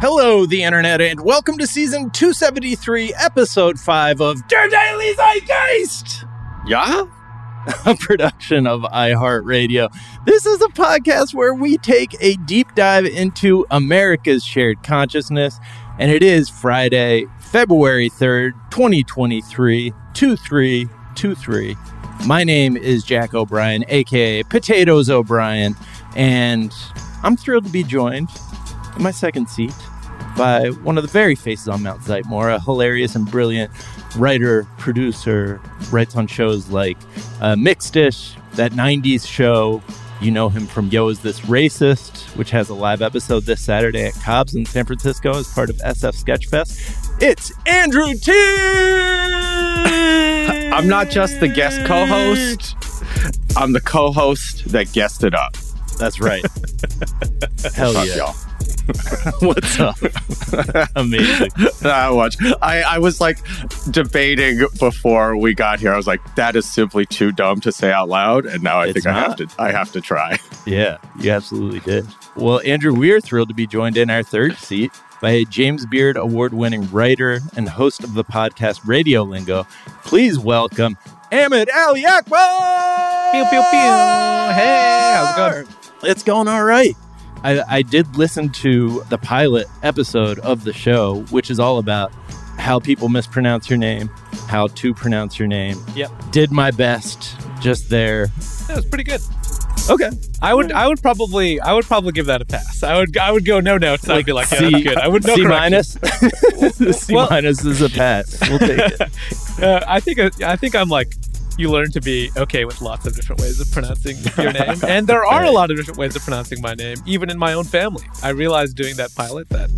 Hello, the internet, and welcome to season 273, episode 5 of Der Daily Zeitgeist! Yeah? A production of iHeartRadio. This is a podcast where we take a deep dive into America's shared consciousness, and it is Friday, February 3rd, 2023, 2323. My name is Jack O'Brien, aka Potatoes O'Brien, and I'm thrilled to be joined in my second seat by one of the very faces on Mount Zeitmore, a hilarious and brilliant writer, producer, writes on shows like uh, Mixed-ish, that 90s show. You know him from Yo Is This Racist, which has a live episode this Saturday at Cobb's in San Francisco as part of SF Sketchfest. It's Andrew Ti. I'm not just the guest co-host. I'm the co-host that guested up. That's right. Hell Fuck yeah. y'all. What's up? Amazing. I watch. I, I was like debating before we got here. I was like, that is simply too dumb to say out loud, and now I It's think I have to. I have to try. Yeah, you absolutely did. Well, Andrew, we are thrilled to be joined in our third seat by a James Beard award winning writer and host of the podcast Radiolingo. Please welcome Ahmed Ali Akbar. Pew, pew, pew. Hey, how's it going? It's going all right. I, I did listen to the pilot episode of the show, which is all about how people mispronounce your name, how to pronounce your name. Yep. Did my best just there. That was pretty good. Okay. I would, I would probably, I would probably give that a pass. I would, I would go no notes. I'd be like, yeah, C- that's good. I would no C minus. C Well- minus is a pass. We'll take it. Uh, I think, I think I'm like, you learn to be okay with lots of different ways of pronouncing your name, and there are a lot of different ways of pronouncing my name, even in my own family. I realized doing that pilot that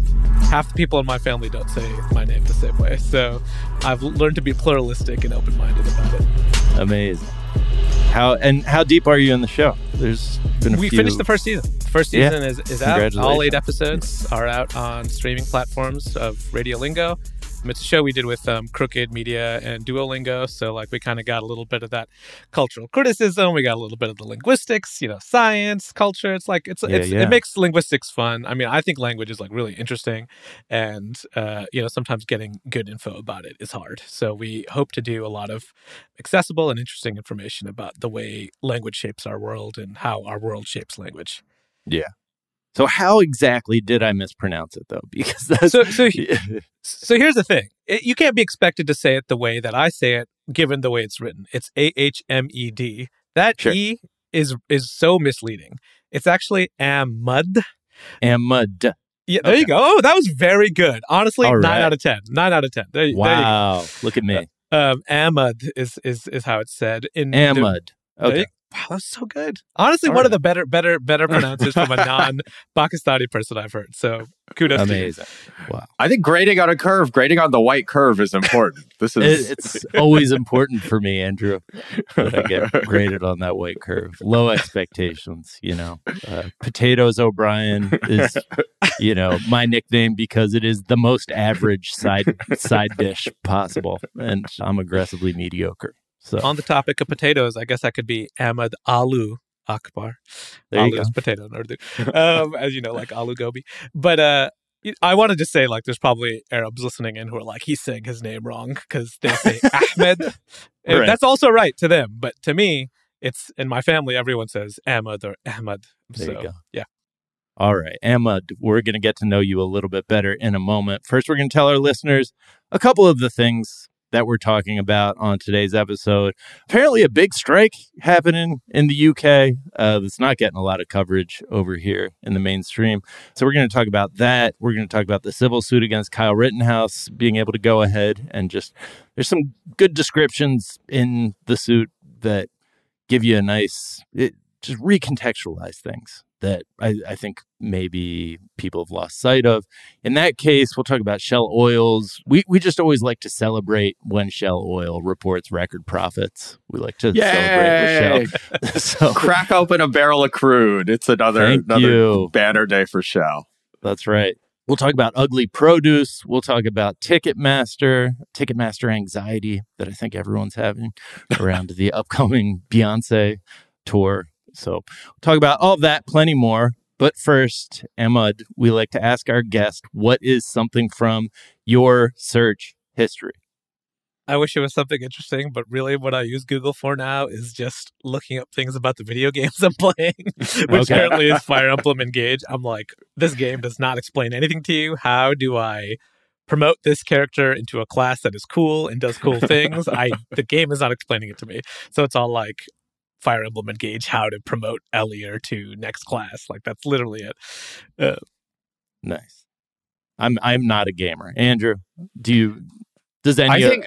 half the people in my family don't say my name the same way. So I've learned to be pluralistic and open-minded about it. Amazing. How and how deep are you in the show? There's been a we few. finished the first season. The first Yeah. season is, is out. All eight episodes are out on streaming platforms of Radiolingo. Um, It's a show we did with um, Crooked Media and Duolingo. So, like, we kind of got a little bit of that cultural criticism. We got a little bit of the linguistics, you know, science, culture. It's like, it's, Yeah, it's yeah. it makes linguistics fun. I mean, I think language is like really interesting. And, uh, you know, sometimes getting good info about it is hard. So, we hope to do a lot of accessible and interesting information about the way language shapes our world and how our world shapes language. So how exactly did I mispronounce it though? Because that's So, so, so here's the thing: It- you can't be expected to say it the way that I say it, given the way it's written. It's A H M E D. That Sure. E is is so misleading. It's actually Ahmad. Ahmad. Yeah, there you go. Oh, that was very good. Honestly, All nine out of ten. Nine out of ten. There, there you go. Wow, look at me, Um, Ahmad is is is how it's said in Ahmad. There Okay, Wow, that's so good. Honestly, All one of the better, better, better pronouncers from a non-Pakistani person I've heard. So kudos to you. amazing. Wow. I think grading on a curve, grading on the white curve is important. This is It, it's always important for me, Andrew, that I get graded on that white curve. Low expectations, you know. Uh, Potatoes O'Brien is, you know, my nickname because it is the most average side side dish possible, and I'm aggressively mediocre. So On the topic of potatoes, I guess I could be Ahmad Alu Akbar. there you Alu go. is potato in Urdu, um, as you know, like Alu Gobi. But uh, I want to just say, like, there's probably Arabs listening in who are like, he's saying his name wrong because they say Ahmed. Right. That's also right to them, but to me, it's in my family. Everyone says Ahmed or Ahmed. There so you go. yeah, All right, Ahmad, we're going to get to know you a little bit better in a moment. First, we're going to tell our listeners a couple of the things that we're talking about on today's episode. Apparently, a big strike happening in the UK uh, that's not getting a lot of coverage over here in the mainstream. So, we're going to talk about that. We're going to talk about the civil suit against Kyle Rittenhouse being able to go ahead and just, there's some good descriptions in the suit that give you a nice, it, just recontextualize things that I, I think maybe people have lost sight of. In that case, we'll talk about Shell Oils. We we just always like to celebrate when Shell Oil reports record profits. We like to Yay! celebrate with Shell. so crack open a barrel of crude. It's another another you. banner day for Shell. that's right. We'll talk about ugly produce. We'll talk about Ticketmaster, Ticketmaster anxiety that I think everyone's having around the upcoming Beyonce tour. So we'll talk about all that, plenty more. But first, Ahmad, we like to ask our guest, what is something from your search history? I wish it was something interesting, but really what I use Google for now is just looking up things about the video games I'm playing, which Okay. currently is Fire Emblem Engage. I'm like, this game does not explain anything to you. How do I promote this character into a class that is cool and does cool things? I the game is not explaining it to me. So it's all like Fire Emblem Engage, how to promote Alear to next class. Like that's literally it. Nice. I'm I'm not a gamer. Andrew, do you does any I of- think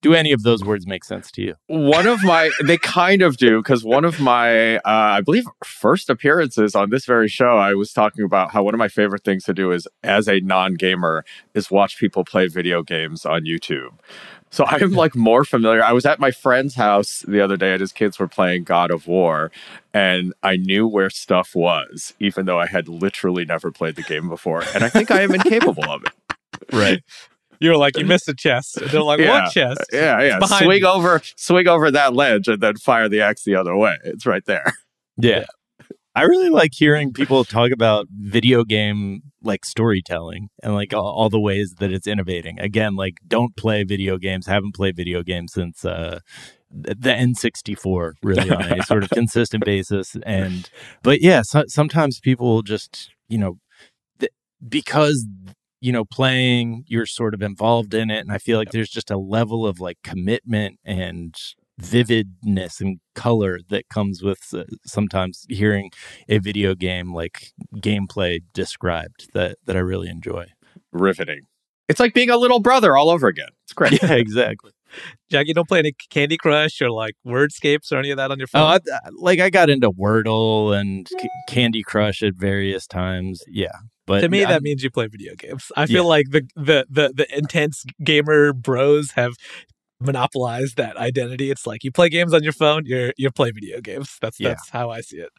do any of those words make sense to you? one of my they kind of do because one of my uh, I believe first appearances on this very show I was talking about how one of my favorite things to do is as a non-gamer is watch people play video games on YouTube. So I'm like more familiar. I was at my friend's house the other day and his kids were playing God of War and I knew where stuff was even though I had literally never played the game before and I think I am incapable of it. Right. You're like, you missed a chest. And they're like, Yeah. what chest? Uh, yeah, yeah. Swing you. over swing over that ledge and then fire the axe the other way. It's right there. Yeah. I really like hearing people talk about video game like storytelling and like all, all the ways that it's innovating. Again, like don't play video games, haven't played video games since uh the N64 really on a sort of consistent basis and but yeah, so, sometimes people just, you know, th- because you know playing you're sort of involved in it and I feel like there's just a level of like commitment and vividness and color that comes with uh, sometimes hearing a video game like gameplay described that that I really enjoy. Riveting. It's like being a little brother all over again. It's great. Yeah, exactly. Jack, you don't play any Candy Crush or like Wordscapes or any of that on your phone? Oh, I, I- like I got into Wordle and C- Candy Crush at various times. Yeah, but to me, I- that means you play video games. I feel Yeah. like the, the the the intense gamer bros have monopolized that identity. It's like you play games on your phone, you're you play video games. That's Yeah. that's how I see it.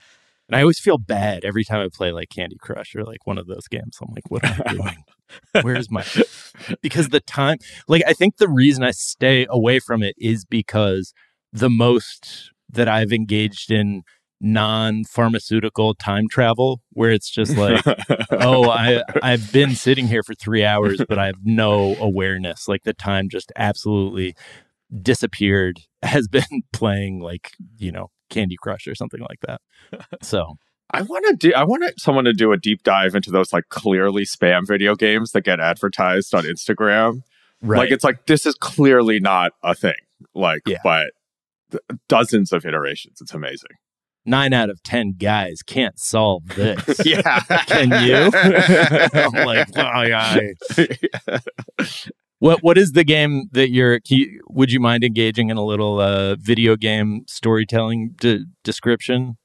and I always feel bad every time I play like Candy Crush or like one of those games. I'm like, what am I doing? Where's my because the time like I think the reason I stay away from it is because the most that I've engaged in non-pharmaceutical time travel where it's just like oh I I've been sitting here for 3 hours but I have no awareness like the time just absolutely disappeared has been playing like you know Candy Crush or something like that so I want to do. I want someone to do a deep dive into those like clearly spam video games that get advertised on Instagram. Like it's like this is clearly not a thing. Like, Yeah. but th- dozens of iterations. It's amazing. Nine out of ten guys can't solve this. yeah. Can you? I'm like, oh, yeah. What what is the game that you're? You, would you mind engaging in a little uh, video game storytelling de- description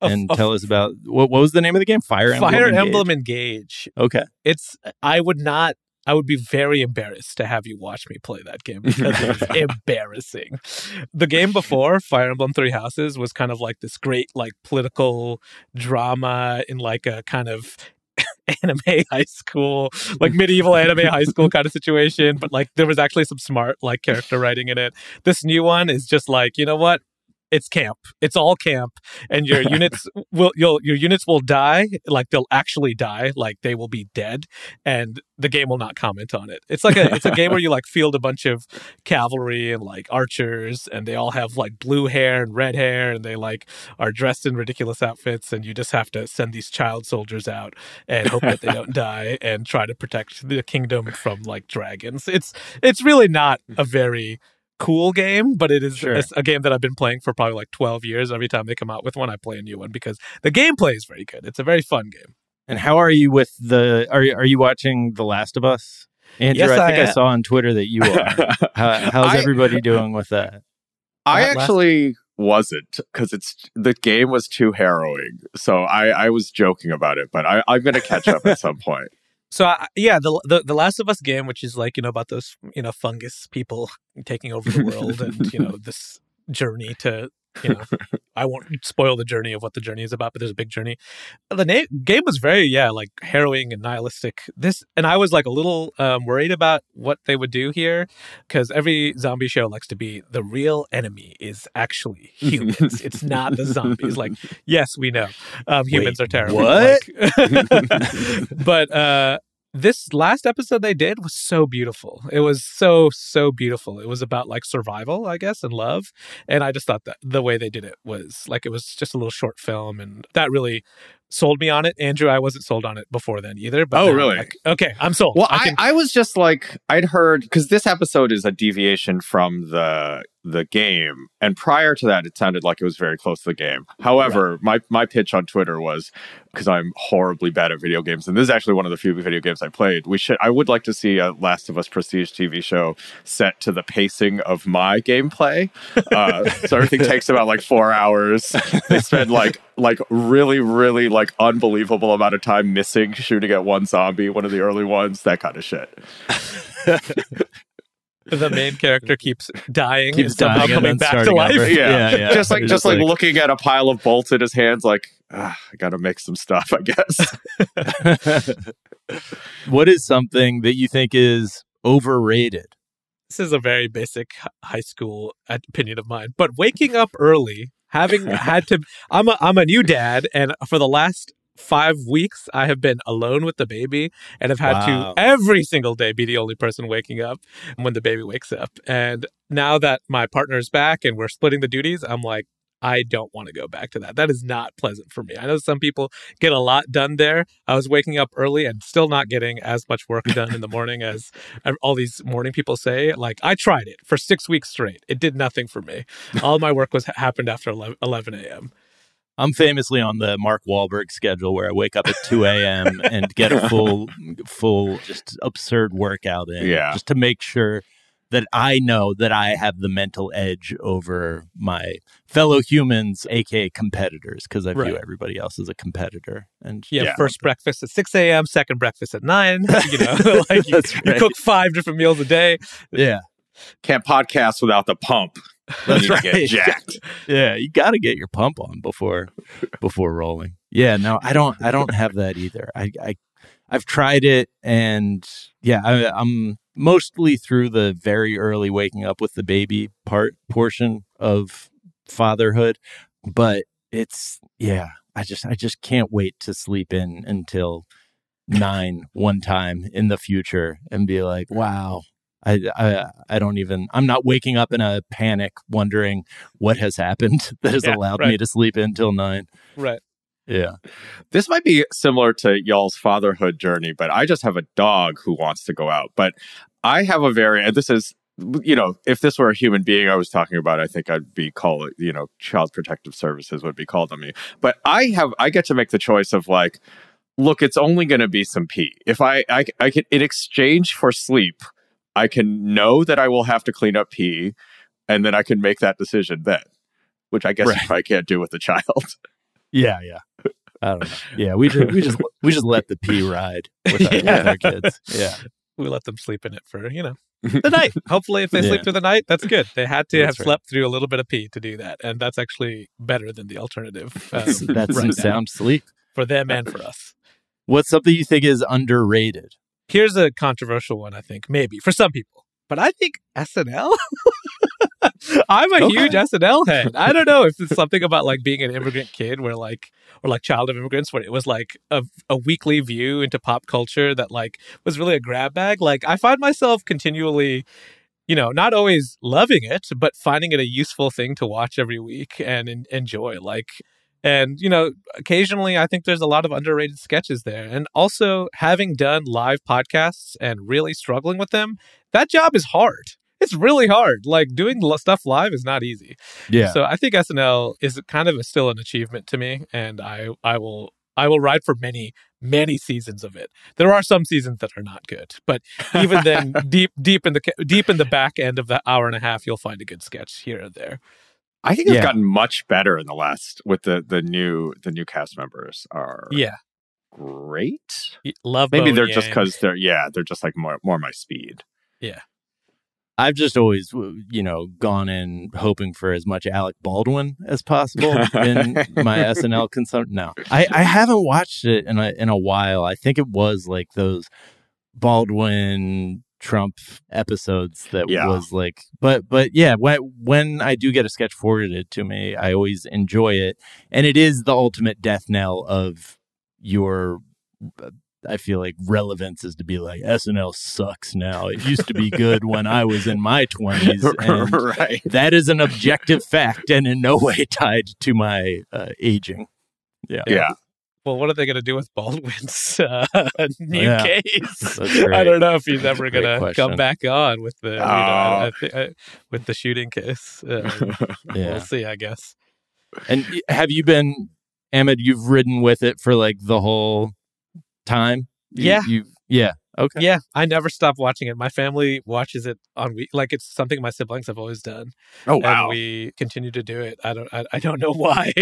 and tell us about what, what was the name of the game? Fire Emblem. Fire Engage? Emblem Engage. Okay. It's I would not I would be very embarrassed to have you watch me play that game because it is embarrassing. The game before Fire Emblem Three Houses was kind of like this great like political drama in like a kind of anime high school, like medieval anime high school kind of situation, but like there was actually some smart like character writing in it. This new one is just like, you know what? It's camp. It's all camp, and your units will you'll your units will die. Like they'll actually die. Like they will be dead, and the game will not comment on it. It's like a it's a game where you like field a bunch of cavalry and like archers, and they all have like blue hair and red hair, and they like are dressed in ridiculous outfits, and you just have to send these child soldiers out and hope that they don't die and try to protect the kingdom from like dragons. It's it's really not a very cool game, but it is Sure. a, a game that I've been playing for probably like 12 years. Every time they come out with one, I play a new one because the gameplay is very good. It's a very fun game. And how are you with the? Are you, are you watching The Last of Us? Andrew, Yes, I think I I, saw on Twitter that you are. How, how's I- everybody doing with that? I That last- actually wasn't because it's the game was too harrowing. So I, I was joking about it, but I, I'm going to catch up at some point. So I, yeah, the, the the Last of Us game, which is like you know about those you know fungus people taking over the world, and you know this journey to you know I won't spoil the journey of what the journey is about, but there's a big journey. The na- game was very yeah like harrowing and nihilistic. This and I was like a little um, worried about what they would do here because every zombie show likes to be the real enemy is actually humans. it's not the zombies. Like yes, we know um, humans Wait, are terrible. what? Like- but uh, this last episode they did was so beautiful. It was so so beautiful. It was about like survival, I guess, and love. And I just thought that the way they did it was like it was just a little short film, and that really sold me on it. Andrew, I wasn't sold on it before then either. But Oh, I'm really? like, okay, I'm sold. Well, I I, I was just like I'd heard because this episode is a deviation from the the game, and prior to that, it sounded like it was very close to the game. However, my my pitch on Twitter was because I'm horribly bad at video games, and this is actually one of the few video games I played. We should I would like to see a Last of Us prestige TV show set to the pacing of my gameplay. Uh, so everything takes about like four hours. They spend like like really really like unbelievable amount of time missing shooting at one zombie, one of the early ones, that kind of shit. the main character keeps dying, Keeps and dying and coming back to life. Yeah, Yeah, yeah. just like It's just like, like- looking at a pile of bolts in his hands, like "Ah, I gotta make some stuff, I guess. what is something that you think is overrated? this is a very basic high school opinion of mine but waking up early having had to i'm a i'm a new dad and for the last five weeks i have been alone with the baby and have had Wow. to every single day be the only person waking up when the baby wakes up and now that my partner's back and we're splitting the duties i'm like I don't want to go back to that. That is not pleasant for me. I know some people get a lot done there. I was waking up early and still not getting as much work done in the morning as uh, all these morning people say. Like I tried it for six weeks straight. It did nothing for me. All my work was happened after 11, 11 a.m. I'm famously on the Mark Wahlberg schedule where I wake up at 2 a.m. and get a full, full, just absurd workout in. Yeah. Just to make sure that I know that I have the mental edge over my fellow humans, aka competitors, because I view Right. everybody else as a competitor. And Yeah, Yeah. first breakfast at 6 a.m., second breakfast at 9. You know, like you, That's you cook five different meals a day. yeah, Can't podcast without the pump. That's You need to right. Get jacked. yeah, you got to get your pump on before before rolling. Yeah, no, I don't. I don't have that either. I, I I've tried it, and yeah, I, I'm mostly through the very early waking up with the baby part portion of fatherhood, but it's yeah. I just I just can't wait to sleep in until nine one time in the future and be like, wow. I, I I don't even I'm not waking up in a panic wondering what has happened that has Yeah, allowed me to sleep until nine. Right. Yeah. This might be similar to y'all's fatherhood journey, but I just have a dog who wants to go out. But I have a very, and this is you know, if this were a human being I was talking about, I think I'd be called, you know, Child Protective Services would be called on me. But I have, I get to make the choice of like, look, it's only going to be some pee. If I, I, I can, in exchange for sleep, I can know that I will have to clean up pee, and then I can make that decision then, which I guess Right. I can't do with the child. Yeah, yeah. I don't know. Yeah, we just we just we just let the pee ride with our, Yeah. with our kids. Yeah, we let them sleep in it for you know the night. Hopefully, if they sleep through the night, that's good. They had to That's have right. slept through a little bit of pee to do that, and that's actually better than the alternative um, that's, that's right some sound sleep. for them and for us. What's something you think is underrated? Here's a controversial one, I think, maybe for some people, but I think SNL. I'm a Okay. huge SNL head. I don't know if it's something about like being an immigrant kid, where like, or like child of immigrants, where it was like a, a weekly view into pop culture that like was really a grab bag. Like, I find myself continually, you know, not always loving it, but finding it a useful thing to watch every week and en- enjoy. Like, and you know, occasionally I think there's a lot of underrated sketches there. And also having done live podcasts and really struggling with them, that job is hard. It's really hard. Like doing stuff live is not easy. Yeah, So I think SNL is kind of a, still an achievement to me, and I I will I will ride for many many seasons of it. There are some seasons that are not good, but even then, deep deep in the deep in the back end of the hour and a half, you'll find a good sketch here and there. I think it's Yeah. gotten much better in the last with the the new the new cast members are Yeah, great. Love. Maybe Bo they're just because they're yeah they're just like more more my speed. Yeah, I've just always you know gone in hoping for as much Alec Baldwin as possible in my SNL consumption. No, I, I haven't watched it in a in a while. I think it was like those Baldwin Trump episodes that Yeah. was like, but but yeah, when when I do get a sketch forwarded to me, I always enjoy it, and it is the ultimate death knell of your. I feel like relevance is to be like SNL sucks now. It used to be good when I was in my twenties, right. that is an objective fact and in no way tied to my uh, aging. Yeah. Yeah. Well, what are they going to do with Baldwin's uh, new Yeah. case? I don't know if he's ever going to come back on with the you know, Oh. I I- with the shooting case. Uh, Yeah. We'll see, I guess. And have you been, Ahmed? You've ridden with it for like the whole time. You- Yeah. You. Yeah. Okay. Yeah, I never stop watching it. My family watches it on week like it's something my siblings have always done, Oh and wow. we continue to do it. I don't, I, I don't know why.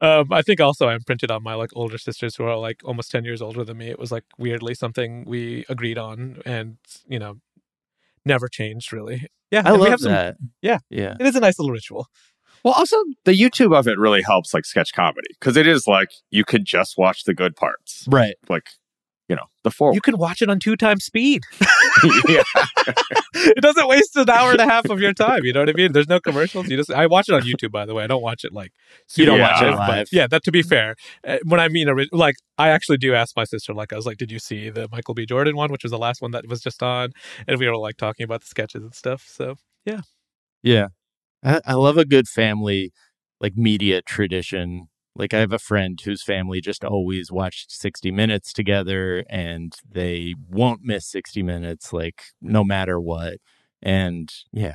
Um, I think also I'm printed on my like older sisters who are like almost ten years older than me. It was like weirdly something we agreed on, and you know, never changed really. Yeah, I and we love have some- that. yeah. Yeah. It is a nice little ritual. Well, also the YouTube of it really helps like sketch comedy because it is like you could just watch the good parts, Right. like you know the forward. You can watch it on two times speed. yeah. it doesn't waste an hour and a half of your time. You know what I mean? There's no commercials. You just I watch it on YouTube, by the way. I don't watch it like You don't super watch it but. Yeah, that to be fair, uh, when I mean like I actually do ask my sister. Like I was like, "Did you see the Michael B. Jordan one, which was the last one that was just on?" And we were like talking about the sketches and stuff. So Yeah. I, I love a good family like media tradition. Like I have a friend whose family just always watched 60 minutes together and they won't miss 60 minutes like no matter what. And yeah.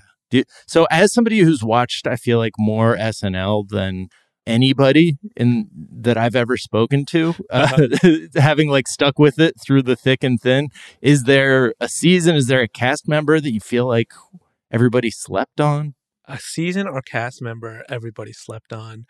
So as somebody who's watched I feel like more SNL than anybody in that I've ever spoken to uh, having like stuck with it through the thick and thin is there a season is there a cast member that you feel like everybody slept on a season or cast member everybody slept on.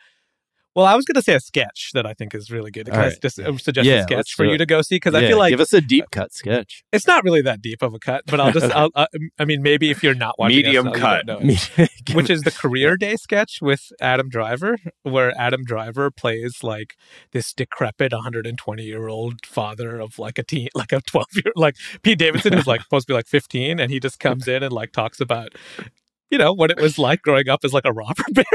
Well, I was going to say a sketch that I think is really good. Can All I right. just uh, suggest Yeah, a sketch for do you to go see? Because I feel like give us a deep cut sketch. it's not really that deep of a cut, but I'll just, I'll, uh, I mean, maybe if you're not watching Medium you cut. it. which is the career day sketch with Adam Driver, where Adam Driver plays like this decrepit 120 year old father of like a teen, like a 12 year, like Pete Davidson is like supposed to be like 15, and he just comes in and like talks about, you know, what it was like growing up as like a robber baron.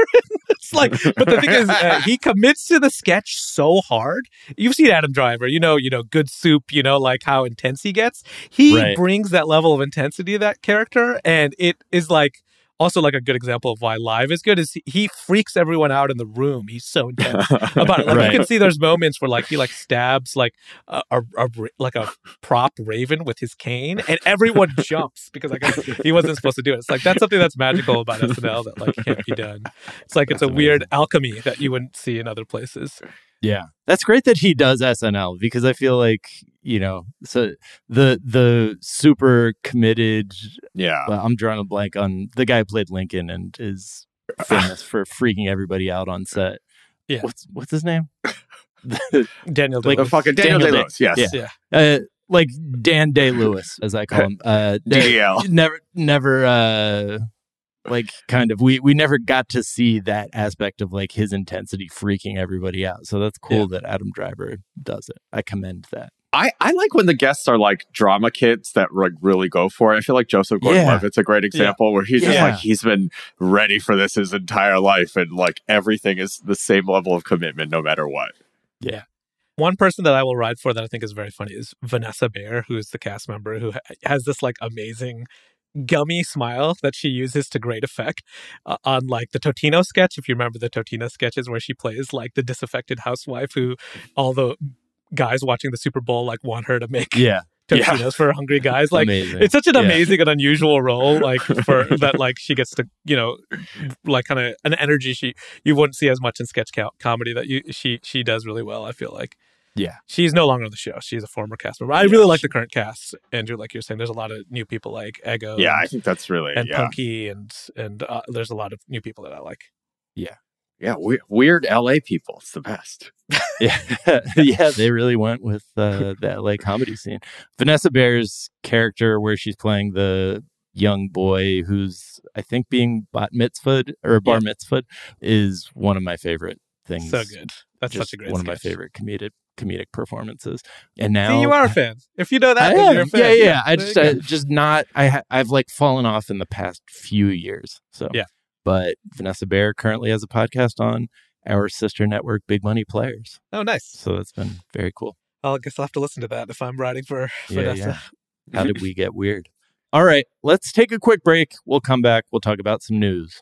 it's like, but the thing is, uh, he commits to the sketch so hard. You've seen Adam Driver, you know, you know, good soup, you know, like how intense he gets. He Right. brings that level of intensity to that character, and it is like also like a good example of why live is good is he, freaks everyone out in the room. He's so intense about it. Like Right. you can see there's moments where like he like stabs like a, a, a like a prop raven with his cane, and everyone jumps because like he wasn't supposed to do it. It's like that's something that's magical about SNL that like can't be done. It's like it's a weird alchemy that you wouldn't see in other places. Yeah. That's great that he does SNL because I feel like, you know, so the the super committed Yeah. well, I'm drawing a blank on the guy who played Lincoln and is famous for freaking everybody out on set. Yeah. What's what's his name? Daniel Like, The Day-Lewis. fucking Daniel, Daniel Day-Lewis. Yes. Yeah. Yeah. uh like Dan Day Lewis, as I call him. Uh never never uh like kind of we we never got to see that aspect of like his intensity freaking everybody out. So that's cool that Adam Driver does it. I commend that. I, I like when the guests are like drama kids that like really go for it. I feel like Joseph Gordon-Levitt's a great example where he's just Yeah. like he's been ready for this his entire life, and like everything is the same level of commitment no matter what. Yeah. One person that I will ride for that I think is very funny is Vanessa Bayer, who is the cast member who ha- has this like amazing gummy smile that she uses to great effect uh, on like the Totino sketch. If you remember the Totino sketches where she plays like the disaffected housewife who all the guys watching the Super Bowl like want her to make Yeah. Totinos for hungry guys. Like amazing. it's such an Yeah. amazing and unusual role like for that like she gets to you know like kind of an energy she you wouldn't see as much in sketch co- comedy that you she she does really well i feel like Yeah. she's no longer on the show she's a former cast member i really like the current cast andrew like you're saying there's a lot of new people like Ego Yeah, I think that's really and yeah. Punkie and and uh, there's a lot of new people that i like Yeah, we- weird LA people. It's the best. yeah, yeah, they really went with uh, the LA comedy scene. Vanessa Bayer's character, where she's playing the young boy who's, I think, being bat mitzvahed or bar mitzvahed, is one of my favorite things. so good that's Just such a great one of my favorite comedic comedic performances. And now See, you are a fan if you know that then you're a fan. Yeah, yeah. I just, I, uh, just not. I, ha- I've like fallen off in the past few years. So Yeah. But Vanessa Bayer currently has a podcast on our sister network, Big Money Players. oh nice So that's been very cool. i guess i'll have to listen to that if i'm writing for Yeah, vanessa yeah. How did we get weird? All right, let's take a quick break. We'll come back. We'll talk about some news.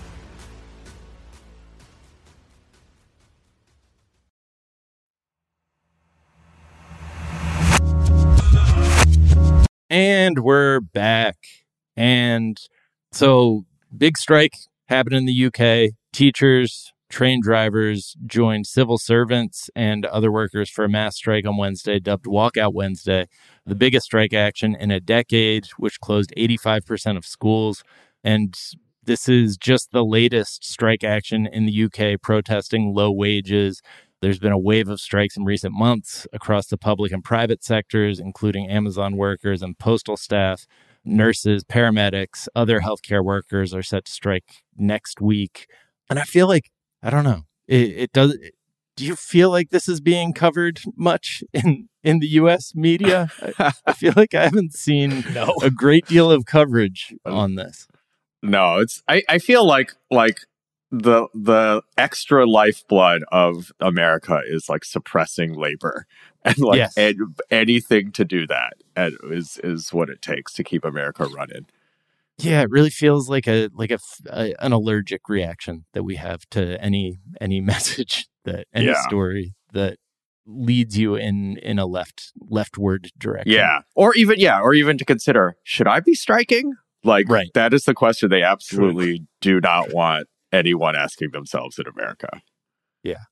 And we're back. And so, big strike happened in the UK. Teachers, train drivers joined civil servants and other workers for a mass strike on Wednesday, dubbed Walkout Wednesday, the biggest strike action in a decade, which closed 85% of schools. And this is just the latest strike action in the UK protesting low wages. There's been a wave of strikes in recent months across the public and private sectors, including Amazon workers and postal staff, nurses, paramedics, other healthcare workers are set to strike next week. And I feel like, I don't know, it, it does. Do you feel like this is being covered much in, in the US media? I, I feel like I haven't seen No. a great deal of coverage um, on this. No, it's I, I feel like like the the extra lifeblood of America is like suppressing labor and like Yes. ed- anything to do that is is what it takes to keep America running. Yeah, it really feels like a like a, f- a- an allergic reaction that we have to any any message that any Yeah. story that leads you in in a left leftward direction. Yeah. Or even yeah, or even to consider should I be striking? Like Right. that is the question they absolutely do not want anyone asking themselves in America. Yeah.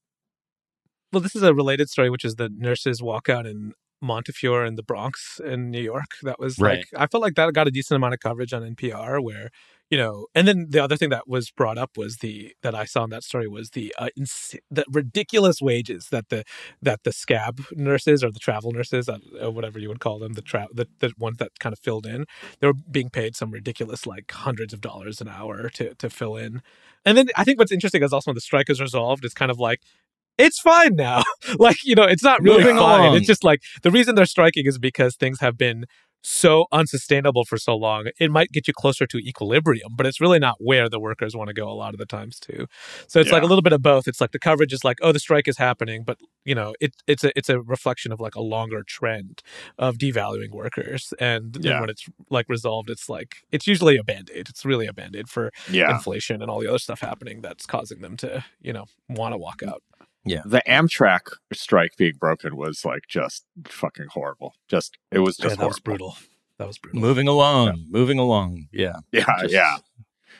Well, this is a related story, which is the nurses walkout in Montefiore in the Bronx in New York. That was Right. like I felt like that got a decent amount of coverage on NPR. Where you know, and then the other thing that was brought up was the that I saw in that story was the uh, ins- the ridiculous wages that the that the scab nurses or the travel nurses, uh, uh, whatever you would call them, the tra- the the ones that kind of filled in, they were being paid some ridiculous like hundreds of dollars an hour to to fill in. And then I think what's interesting is also when the strike is resolved, it's kind of like it's fine now. like, you know, it's not really Moving fine. It's just like the reason they're striking is because things have been so unsustainable for so long. It might get you closer to equilibrium, but it's really not where the workers want to go a lot of the times too. So it's like a little bit of both. It's like the coverage is like, oh, the strike is happening, but you know, it, it's a it's a reflection of like a longer trend of devaluing workers. And then Yeah. when it's like resolved, it's like it's usually a band-aid. It's really a band-aid for Yeah. inflation and all the other stuff happening that's causing them to, you know, want to walk out. The Amtrak strike being broken was like just fucking horrible. Just it was just Yeah, that was brutal. That was brutal. Moving along, moving along. Yeah. Yeah, Just yeah.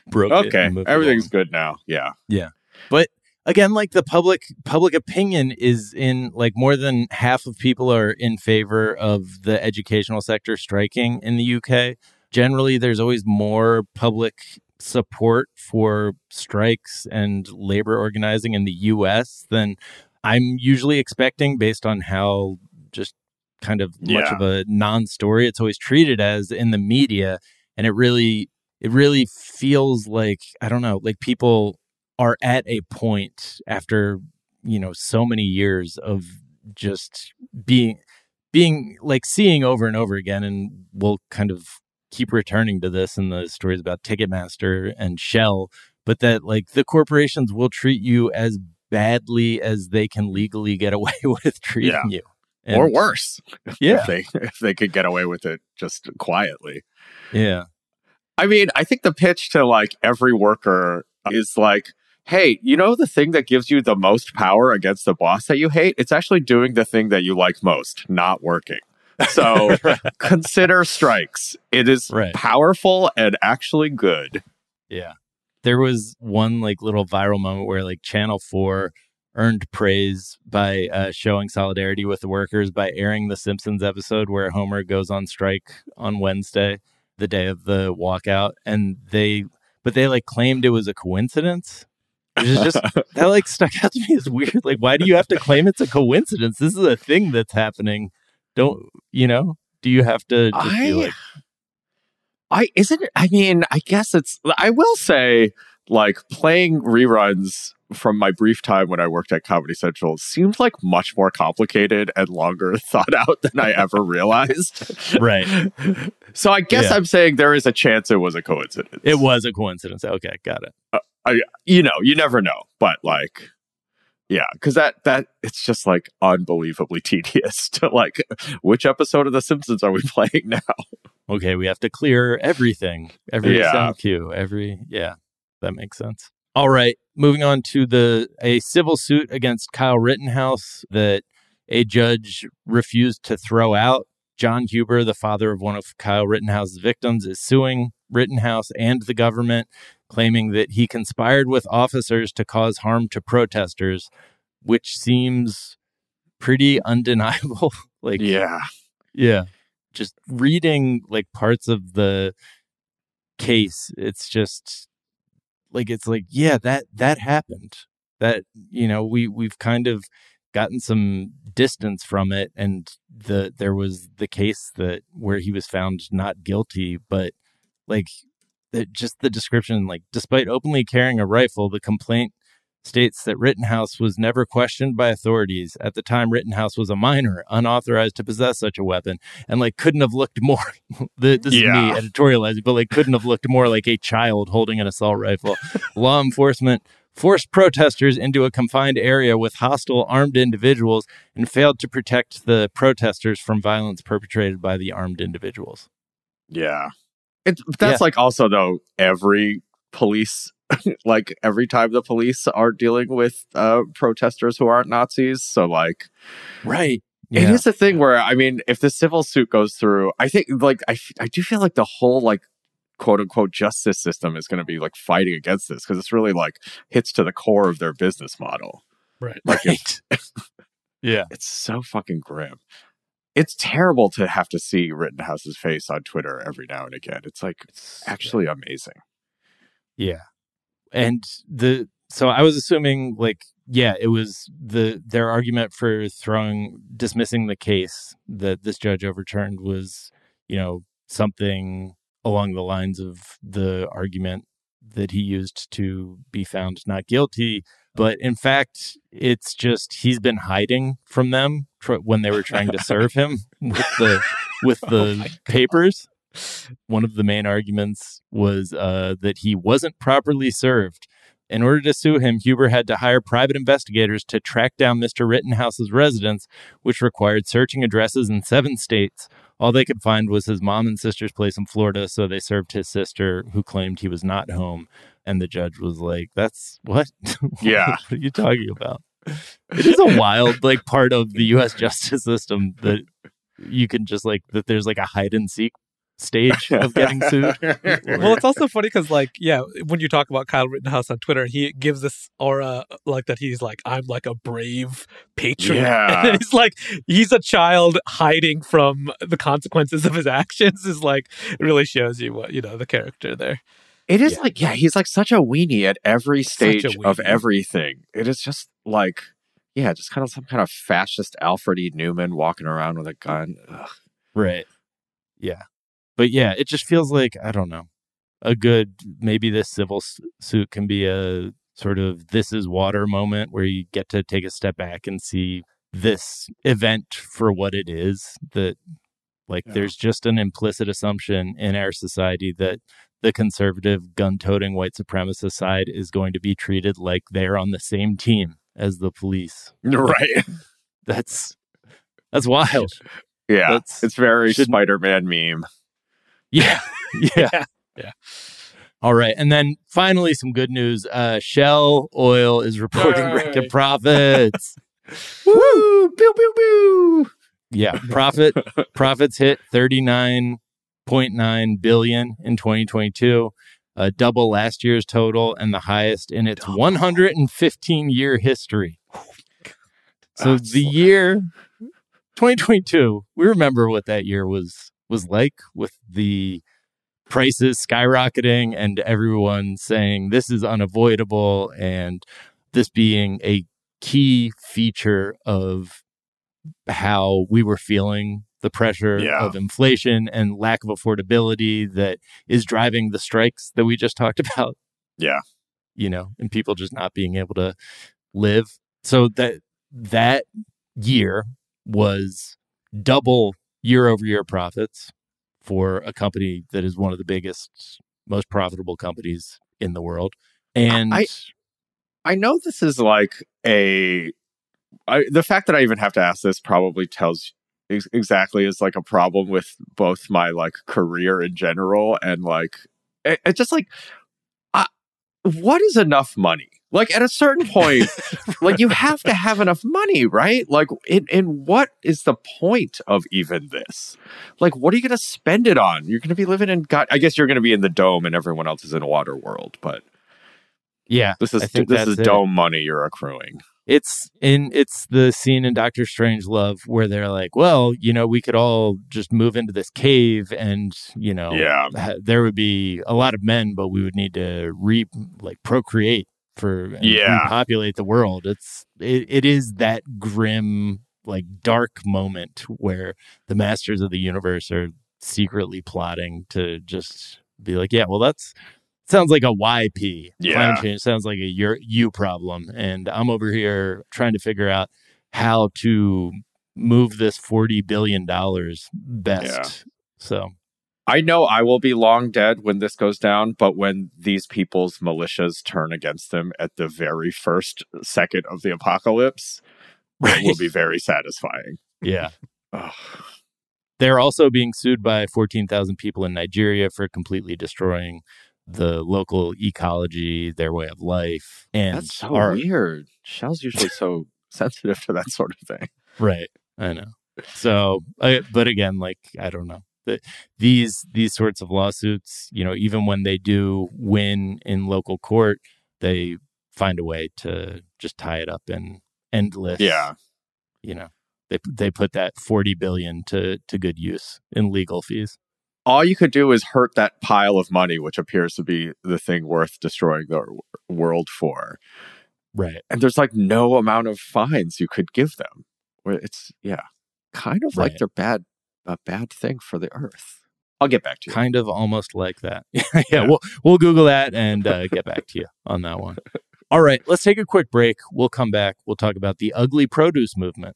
Broke Okay. and Everything's along. good now. Yeah. Yeah. But again, like the public public opinion is in like more than half of people are in favor of the educational sector striking in the UK. Generally, there's always more public support for strikes and labor organizing in the US than I'm usually expecting based on how just kind of much Yeah. of a non-story it's always treated as in the media and it really it really feels like I don't know, like people are at a point after you know so many years of just being being like seeing over and over again and we'll kind of keep returning to this in the stories about ticketmaster and shell but that like the corporations will treat you as badly as they can legally get away with treating Yeah. you or worse. Yeah. If they if they could get away with it just quietly. yeah I mean, I think the pitch to like every worker is like, hey, you know the thing that gives you the most power against the boss that you hate? It's actually doing the thing that you like most, not working. So consider strikes. It is Right. powerful and actually good. Yeah. There was one like little viral moment where like Channel 4 earned praise by uh, showing solidarity with the workers by airing the Simpsons episode where Homer goes on strike on Wednesday, the day of the walkout. And they, but they like claimed it was a coincidence. Which is just, that like stuck out to me as weird. Like, why do you have to claim it's a coincidence? This is a thing that's happening. Don't, you know, do you have to I, like, I isn't? I mean, I guess it's I will say like playing reruns from my brief time when I worked at Comedy Central seems like much more complicated and longer thought out than I ever realized. right. So I guess Yeah. I'm saying there is a chance it was a coincidence. It was a coincidence. Okay, got it. Uh, I, you know, you never know, but like, Yeah, because that that it's just like unbelievably tedious to like which episode of The Simpsons are we playing now? Okay, we have to clear everything, every Yeah. sound cue, every yeah, that makes sense. All right, moving on to the a civil suit against Kyle Rittenhouse that a judge refused to throw out. John Huber, the father of one of Kyle Rittenhouse's victims, is suing Rittenhouse and the government, claiming that he conspired with officers to cause harm to protesters, which seems pretty undeniable. like, Yeah, yeah. Just reading like parts of the case, it's just like it's like, yeah, that that happened. That, you know, we we've kind of gotten some distance from it and the there was the case that where he was found not guilty, but like the, just the description like despite openly carrying a rifle, the complaint states that Rittenhouse was never questioned by authorities. At the time, Rittenhouse was a minor, unauthorized to possess such a weapon, and like couldn't have looked more. the, this is me editorializing, but like couldn't have looked more like a child holding an assault rifle. Law enforcement forced protesters into a confined area with hostile armed individuals and failed to protect the protesters from violence perpetrated by the armed individuals. yeah. It's that's like also though every police like every time the police are dealing with uh protesters who aren't Nazis. So like Right. It is a thing where I mean, if the civil suit goes through, I think like I I do feel like the whole like quote unquote justice system is going to be like fighting against this because it's really like hits to the core of their business model. Right. Like it's, yeah. it's so fucking grim. It's terrible to have to see Rittenhouse's face on Twitter every now and again. It's like it's, actually amazing. Yeah. And the so I was assuming like yeah, it was the their argument for throwing dismissing the case that this judge overturned was, you know, something along the lines of the argument that he used to be found not guilty, but in fact, it's just he's been hiding from them tr- when they were trying to serve him with the with the papers one of the main arguments was uh, that he wasn't properly served. In order to sue him, Huber had to hire private investigators to track down Mr. Rittenhouse's residence, which required searching addresses in seven states. All they could find was his mom and sister's place in Florida, so they served his sister, who claimed he was not home. And the judge was like, "That's what? Yeah. what are you talking about?" It is a wild, like, part of the U.S. justice system that you can just like that. There's like a hide and seek stage of getting sued. well, it's also funny because, like, yeah, when you talk about Kyle Rittenhouse on Twitter, he gives this aura like that he's like, I'm like a brave patriot. Yeah. And he's like, he's a child hiding from the consequences of his actions. Is like, it really shows you what you know the character there. It is Yeah. like, yeah, he's like such a weenie at every stage of everything. It is just like, yeah, just kind of some kind of fascist Alfred E. Neuman walking around with a gun. Ugh. Right. Yeah. But yeah, it just feels like, I don't know, a good, maybe this civil suit can be a sort of this is water moment where you get to take a step back and see this event for what it is. That, like, Yeah. there's just an implicit assumption in our society that the conservative, gun toting white supremacist side is going to be treated like they're on the same team as the police. Right. That's. That's wild. Yeah. That's- it's very shouldn't- Spider Man meme. Yeah. Yeah. Yeah. All right. And then finally, some good news. Uh, Shell Oil is reporting Yay. record profits. Woo! Pew, pew, pew. Yeah. Profit profits hit 39.9 billion in 2022, uh, double last year's total and the highest in its 115 year history. So That's the so- year 2022, we remember what that year was was like with the prices skyrocketing and everyone saying this is unavoidable and this being a key feature of how we were feeling the pressure Yeah. of inflation and lack of affordability that is driving the strikes that we just talked about Yeah. you know and people just not being able to live so that that year was double year over year profits for a company that is one of the biggest most profitable companies in the world and I- I know this is like a. I, the fact that I even have to ask this probably tells ex- exactly is like a problem with both my like career in general and like it, it just like uh, what is enough money? Like at a certain point like you have to have enough money right? Like in, in what is the point of even this? Like what are you going to spend it on? You're going to be living in god i guess you're going to be in the dome and everyone else is in water world but Yeah, this is this is it. dome money you're accruing It's in it's the scene in Doctor Strangelove where they're like, well, you know, we could all just move into this cave and, you know, Yeah. ha- there would be a lot of men, but we would need to re like procreate for Yeah. repopulate the world. It's it, it is that grim like dark moment where the masters of the universe are secretly plotting to just be like, yeah, well that's sounds like a YP. Yeah. Climate change sounds like a your you problem. And I'm over here trying to figure out how to move this forty billion dollars best. So I know I will be long dead when this goes down, but when these people's militias turn against them at the very first second of the apocalypse, it will be very satisfying. yeah. They're also being sued by 14,000 people in Nigeria for completely destroying the local ecology, their way of life. And That's so our- weird. Shell's usually so sensitive to that sort of thing. Right. I know. So, I, but again, like I don't know. The, these these sorts of lawsuits, you know, even when they do win in local court, they find a way to just tie it up in endless. Yeah. You know, they they put that forty billion to to good use in legal fees. All you could do is hurt that pile of money, which appears to be the thing worth destroying the world for. Right. And there's like no amount of fines you could give them. Where it's yeah, kind of like they're bad a bad thing for the earth. I'll get back to you. Kind of almost like that. yeah, we'll we'll Google that and uh, get back to you on that one. All right, let's take a quick break. We'll come back. We'll talk about the ugly produce movement.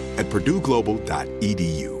at purdueglobal.edu.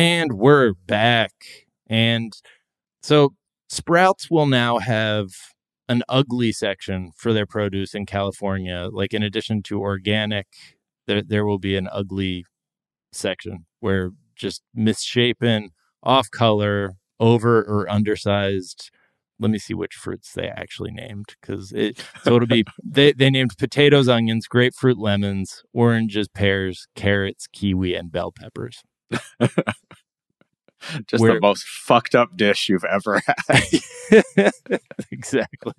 And we're back. And so Sprouts will now have an ugly section for their produce in California. Like in addition to organic, there there will be an ugly section where just misshapen, off color, over or undersized. Let me see which fruits they actually named because it. So it'll be they they named potatoes, onions, grapefruit, lemons, oranges, pears, carrots, kiwi, and bell peppers. Just Where- the most fucked up dish you've ever had. exactly.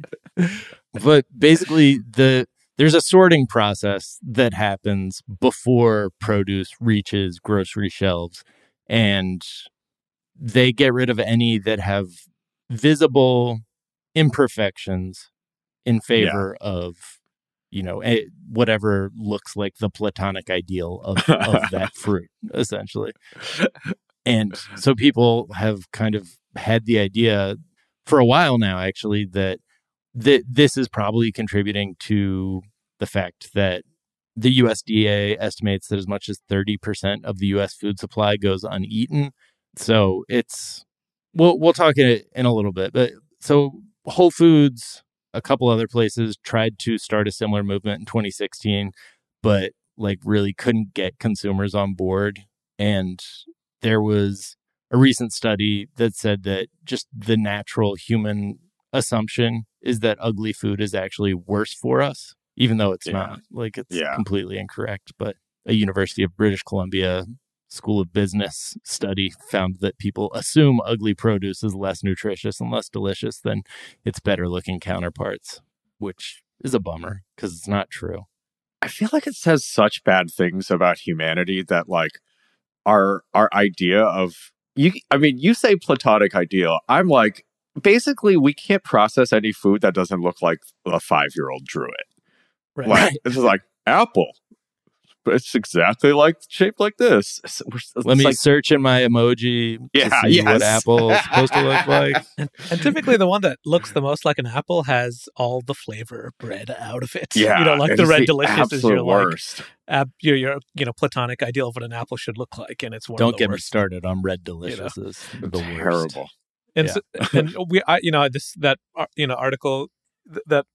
But basically the there's a sorting process that happens before produce reaches grocery shelves and they get rid of any that have visible imperfections in favor of you know eh, whatever looks like the platonic ideal of, of that fruit essentially and so people have kind of had the idea for a while now, actually, that that this is probably contributing to the fact that the USDA estimates that as much as 30% of the US food supply goes uneaten. So it's we'll we'll talk in in a little bit, but so Whole Foods, a couple other places tried to start a similar movement in 2016, but like really couldn't get consumers on board and there was a recent study that said that just the natural human assumption is that ugly food is actually worse for us, even though it's Yeah. not. Like it's Yeah. completely incorrect. But a University of British Columbia School of Business study found that people assume ugly produce is less nutritious and less delicious than its better looking counterparts, which is a bummer because it's not true. I feel like it says such bad things about humanity that like our our idea of you I mean you say platonic ideal I'm like basically we can't process any food that doesn't look like a 5-year-old drew it Right. like it's like apple but it's exactly like shaped like this It's- it's Let me like- search in my emoji to Yeah, see what apple is supposed to look like. And, and typically, the one that looks the most like an apple has all the flavor bred out of it. yeah you know, like the is red delicious is absolute your like worst ab, your, your you know platonic ideal of what an apple should look like, and it's one. Don't of the get me worst. started on red deliciouses. the worst. terrible And Yeah. so, and we, I, you know, this that uh, you know article th- that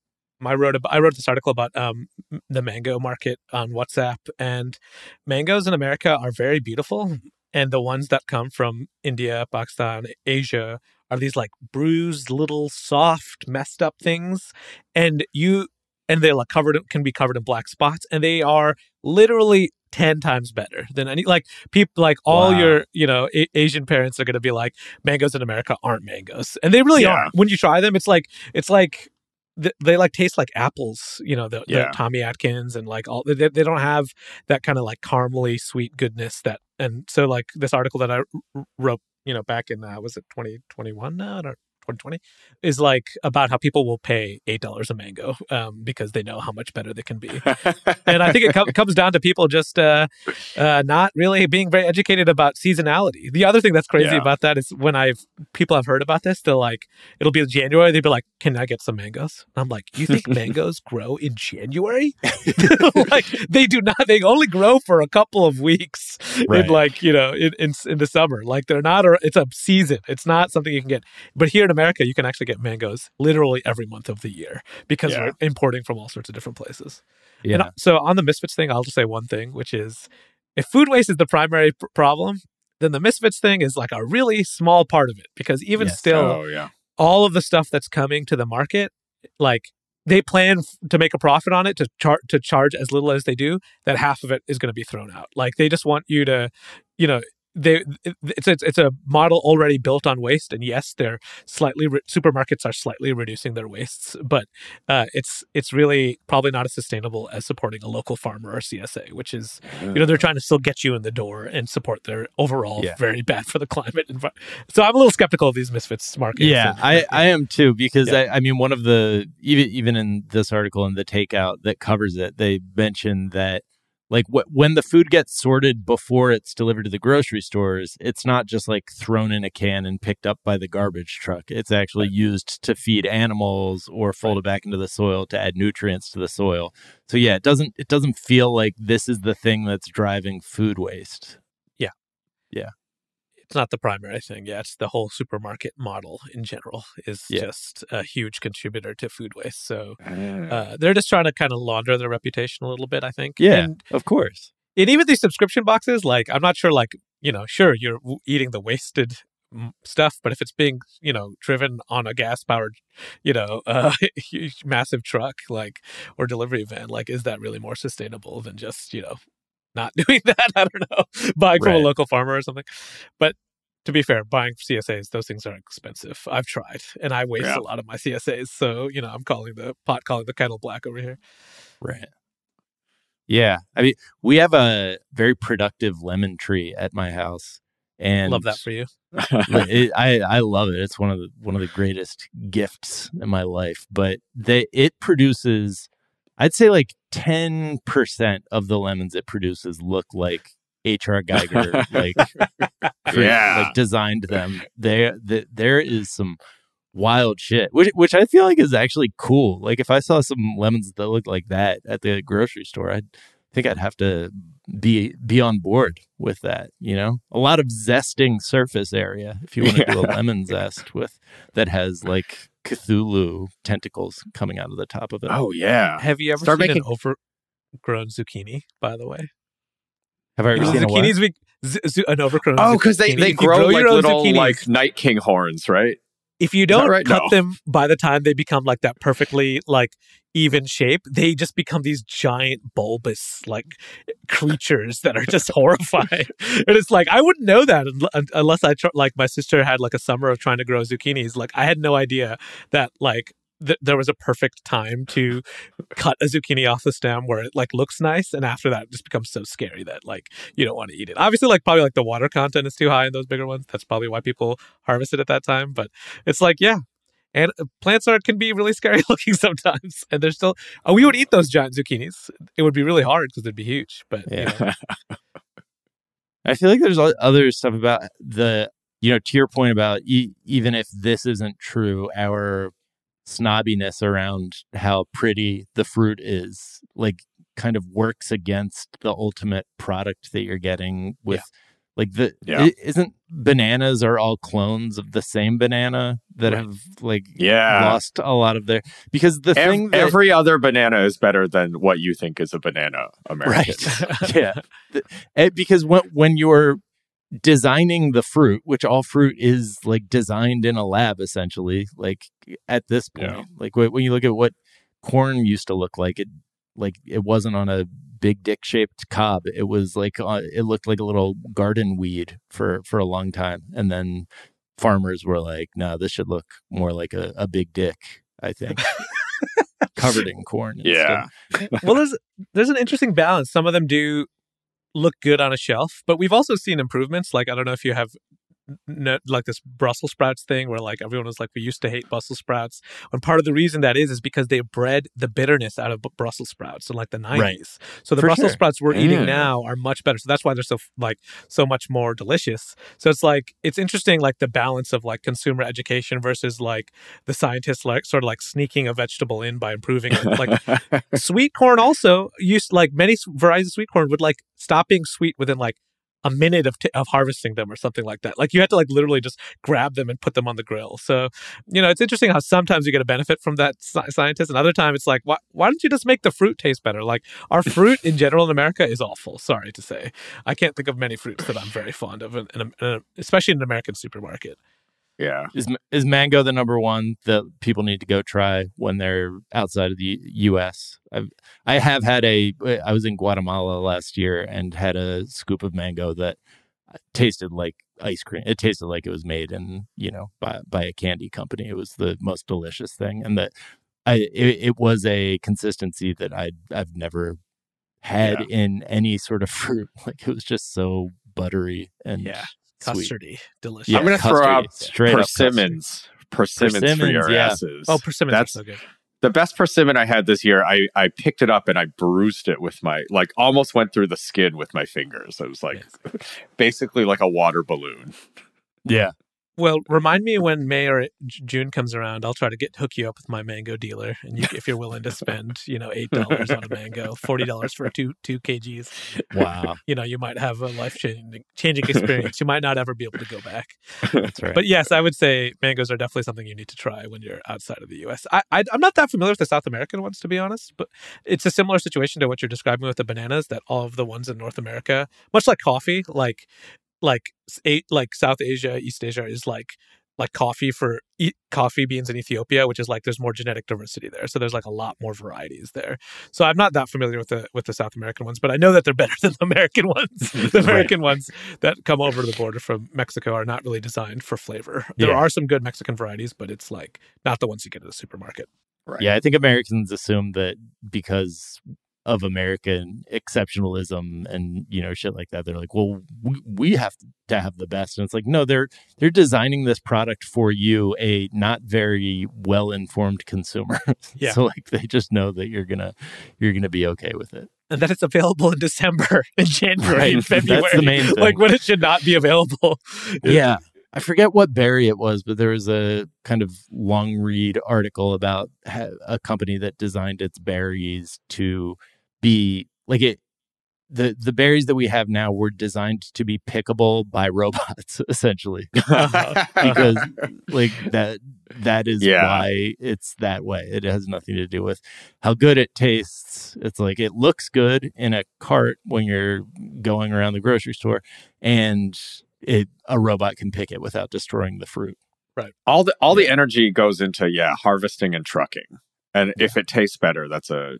I wrote about. I wrote this article about um the mango market on WhatsApp, and mangoes in America are very beautiful, and the ones that come from India, Pakistan, Asia are these like bruised, little, soft, messed up things, and you and they're like covered can be covered in black spots, and they are literally 10 times better than any like people like all Wow. your you know a- asian parents are going to be like mangoes in america aren't mangoes and they really Yeah. are when you try them it's like it's like th- they like taste like apples you know the, the tommy atkins and like all they, they don't have that kind of like caramely sweet goodness that and so like this article that i r- wrote you know back in uh, was it 2021 now or 2020 is like about how people will pay eight dollars a mango um, because they know how much better they can be and I think it com- comes down to people just uh, uh, not really being very educated about seasonality. The other thing that's crazy Yeah. about that is when I've people have heard about this, they're like, it'll be January. They'd be like, "Can I get some mangoes?" I'm like, "You think mangoes grow in January? like they do not. They only grow for a couple of weeks Right. in like you know in, in in the summer. Like they're not. A, it's a season. It's not something you can get. But here in America, you can actually get mangoes literally every month of the year because Yeah. we're importing from all sorts of different places. Yeah. uh, so on the misfits thing, I'll just say one thing, which is if food waste is the primary pr- problem, then the misfits thing is like a really small part of it because even Yes. still, oh yeah all of the stuff that's coming to the market, like they plan f- to make a profit on it to char- to charge as little as they do. That half of it is going to be thrown out. Like they just want you to, you know. They, it's, it's it's a model already built on waste, and yes, they're slightly re- supermarkets are slightly reducing their wastes, but uh, it's it's really probably not as sustainable as supporting a local farmer or CSA, which is you know they're trying to still get you in the door and support their overall Yeah. very bad for the climate. Envi- so I'm a little skeptical of these misfits markets. Yeah, and- I, I am too because Yeah. I, I mean one of the even even in this article in the takeout that covers it, they mentioned that like wh- when the food gets sorted before it's delivered to the grocery stores, it's not just like thrown in a can and picked up by the garbage truck. It's actually used to feed animals or folded back into the soil to add nutrients to the soil. So yeah, it doesn't it doesn't feel like this is the thing that's driving food waste. It's not the primary thing. Yeah, it's the whole supermarket model in general is Yeah. just a huge contributor to food waste. So Ah. uh, they're just trying to kind of launder their reputation a little bit, I think. Yeah, And, of course. and even these subscription boxes, like I'm not sure, like you know, sure you're w- eating the wasted mm, stuff, but if it's being you know driven on a gas powered, you know, uh, huge, massive truck, like or delivery van, like is that really more sustainable than just you know not doing that? I don't know, buying from a local farmer or something. But to be fair, buying CSAs, those things are expensive. I've tried, and I waste Yeah. a lot of my CSAs. So you know, I'm calling the pot calling the kettle black over here. Right. Yeah. I mean, we have a very productive lemon tree at my house. And Love that for you. It, I I love it. It's one of the one of the greatest gifts in my life. But they it produces, I'd say like ten percent of the lemons it produces look like H.R. Giger like Yeah. like designed them. There the, there is some wild shit, which which I feel like is actually cool. Like if I saw some lemons that looked like that at the grocery store, I'd think I'd have to be be on board with that. You know, a lot of zesting surface area if you want to do a lemon zest with that has like Cthulhu tentacles coming out of the top of it. oh yeah. Have you ever Start seen making- an overgrown zucchini? By the way, have I ever seen zucchinis? We, z- z- an overgrown. Oh, because they, zucchini. they you grow like little zucchinis, like night king horns, right? If you don't right? cut No. them by the time they become like that perfectly like even shape, they just become these giant bulbous like creatures that are just horrifying. And it's like I wouldn't know that un- un- unless I tr- like my sister had like a summer of trying to grow zucchinis. Like I had no idea that like th- there was a perfect time to cut a zucchini off the stem where it like looks nice, and after that, it just becomes so scary that like you don't want to eat it. Obviously, like probably like the water content is too high in those bigger ones. That's probably why people harvest it at that time. But it's like yeah. And uh, plants are can be really scary looking sometimes, and they're still. Oh, we would eat those giant zucchinis. It would be really hard because they'd be huge. But you Yeah. know, I feel like there's other stuff about the, you know, to your point about e- even if this isn't true, our snobbiness around how pretty the fruit is, like, kind of works against the ultimate product that you're getting with, like, the, Yeah. isn't bananas are all clones of the same banana that Right. have, like, Yeah. lost a lot of their, because the Ev- thing that, every other banana is better than what you think is a banana, American. Right. yeah. The- eh, because when when you're designing the fruit, which all fruit is like designed in a lab essentially, like at this point, Yeah. like when you look at what corn used to look like, it like it wasn't on a big dick shaped cob. It was like uh, it looked like a little garden weed for for a long time, and then farmers were like, "No, this should look more like a, a big dick." I think covered in corn. and Yeah. stuff. well, there's there's an interesting balance. Some of them do look good on a shelf, but we've also seen improvements. Like I don't know if you have like this Brussels sprouts thing where like everyone was like we used to hate Brussels sprouts and part of the reason that is is because they bred the bitterness out of Brussels sprouts in like the 90s Right. so the For Brussels sure. sprouts we're eating Mm. now are much better so that's why they're so like so much more delicious so it's like it's interesting like the balance of like consumer education versus like the scientists like sort of like sneaking a vegetable in by improving it like sweet corn also used like many varieties of sweet corn would like stop being sweet within like a minute of, t- of harvesting them or something like that. Like you had to like literally just grab them and put them on the grill. So, you know, it's interesting how sometimes you get a benefit from that sci- scientist and other time it's like, why, why don't you just make the fruit taste better? Like our fruit in general in America is awful. Sorry to say. I can't think of many fruits that I'm very fond of, in, in in especially in an American supermarket. Yeah. Is is mango the number one that people need to go try when they're outside of the U.S.? I've, I have had a. I was in Guatemala last year and had a scoop of mango that uh, tasted like ice cream. It tasted like it was made in you know by by a candy company. It was the most delicious thing, and that I it, it was a consistency that I I've never had in any sort of fruit. Like it was just so buttery and Yeah. Sweet. Delicious. Yeah, I'm going to throw out Straight up persimmons. Persimmons, for Persimmons, your yeah. asses. Oh, persimmons That's are so good. the best persimmon I had this year. I, I picked it up and I bruised it with my, like, almost went through the skin with my fingers. It was like basically like a water balloon. Yeah. Well, remind me when May or June comes around. I'll try to get hook you up with my mango dealer, and you, if you're willing to spend, you know, eight dollars on a mango, forty dollars for two two kgs, Wow. you know, you might have a life changing changing experience. You might not ever be able to go back. That's right. But yes, I would say mangoes are definitely something you need to try when you're outside of the U.S. I, I I'm not that familiar with the South American ones, to be honest, but it's a similar situation to what you're describing with the bananas. That all of the ones in North America, much like coffee, like like a- like South Asia, East Asia is like like coffee for e- coffee beans in Ethiopia, which is like there's more genetic diversity there, so there's like a lot more varieties there. So I'm not that familiar with the with the South American ones, but I know that they're better than the American ones. the American ones that come over the border from Mexico are not really designed for flavor. There Yeah. are some good Mexican varieties, but it's like not the ones you get at the supermarket. Right. Yeah, I think Americans assume that because of American exceptionalism and you know shit like that, they're like, well, we, we have to have the best, and it's like, no, they're they're designing this product for you, a not very well informed consumer. Yeah. so like they just know that you're gonna you're gonna be okay with it. And that it's available in December and January Right. and That's the February. main thing. Like when it should not be available. yeah. I forget what berry it was, but there was a kind of long read article about a company that designed its berries to be like it. The the berries that we have now were designed to be pickable by robots, essentially, because like that that is Yeah. why it's that way. It has nothing to do with how good it tastes. It's like it looks good in a cart when you're going around the grocery store, and it a robot can pick it without destroying the fruit. Right. All the all the energy goes into yeah harvesting and trucking and if it tastes better that's a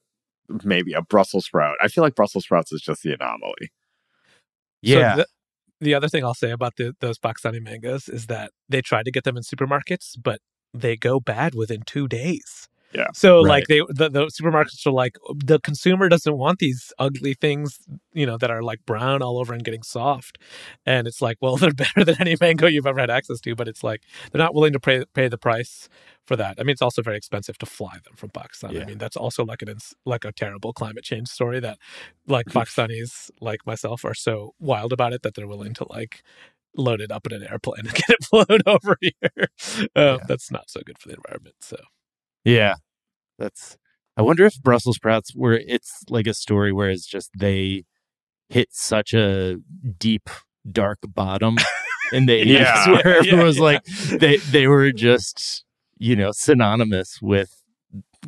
maybe a brussels sprout i feel like brussels sprouts is just the anomaly Yeah. So the, the other thing I'll say about the, those Pakistani mangoes is that they try to get them in supermarkets, but they go bad within two days. Yeah. So Right. like they the, the supermarkets are like the consumer doesn't want these ugly things, you know, that are like brown all over and getting soft. And it's like, well, they're better than any mango you've ever had access to, but it's like they're not willing to pay pay the price for that. I mean, it's also very expensive to fly them from Pakistan. Yeah. I mean, that's also like an like a terrible climate change story that like Pakistanis like myself are so wild about it that they're willing to like load it up in an airplane and get it flown over here. Uh, Yeah. That's not so good for the environment. So Yeah. That's I wonder if Brussels sprouts were it's like a story where it's just they hit such a deep dark bottom in the 80s Yeah. where everyone Yeah, was yeah. like they they were just, you know, synonymous with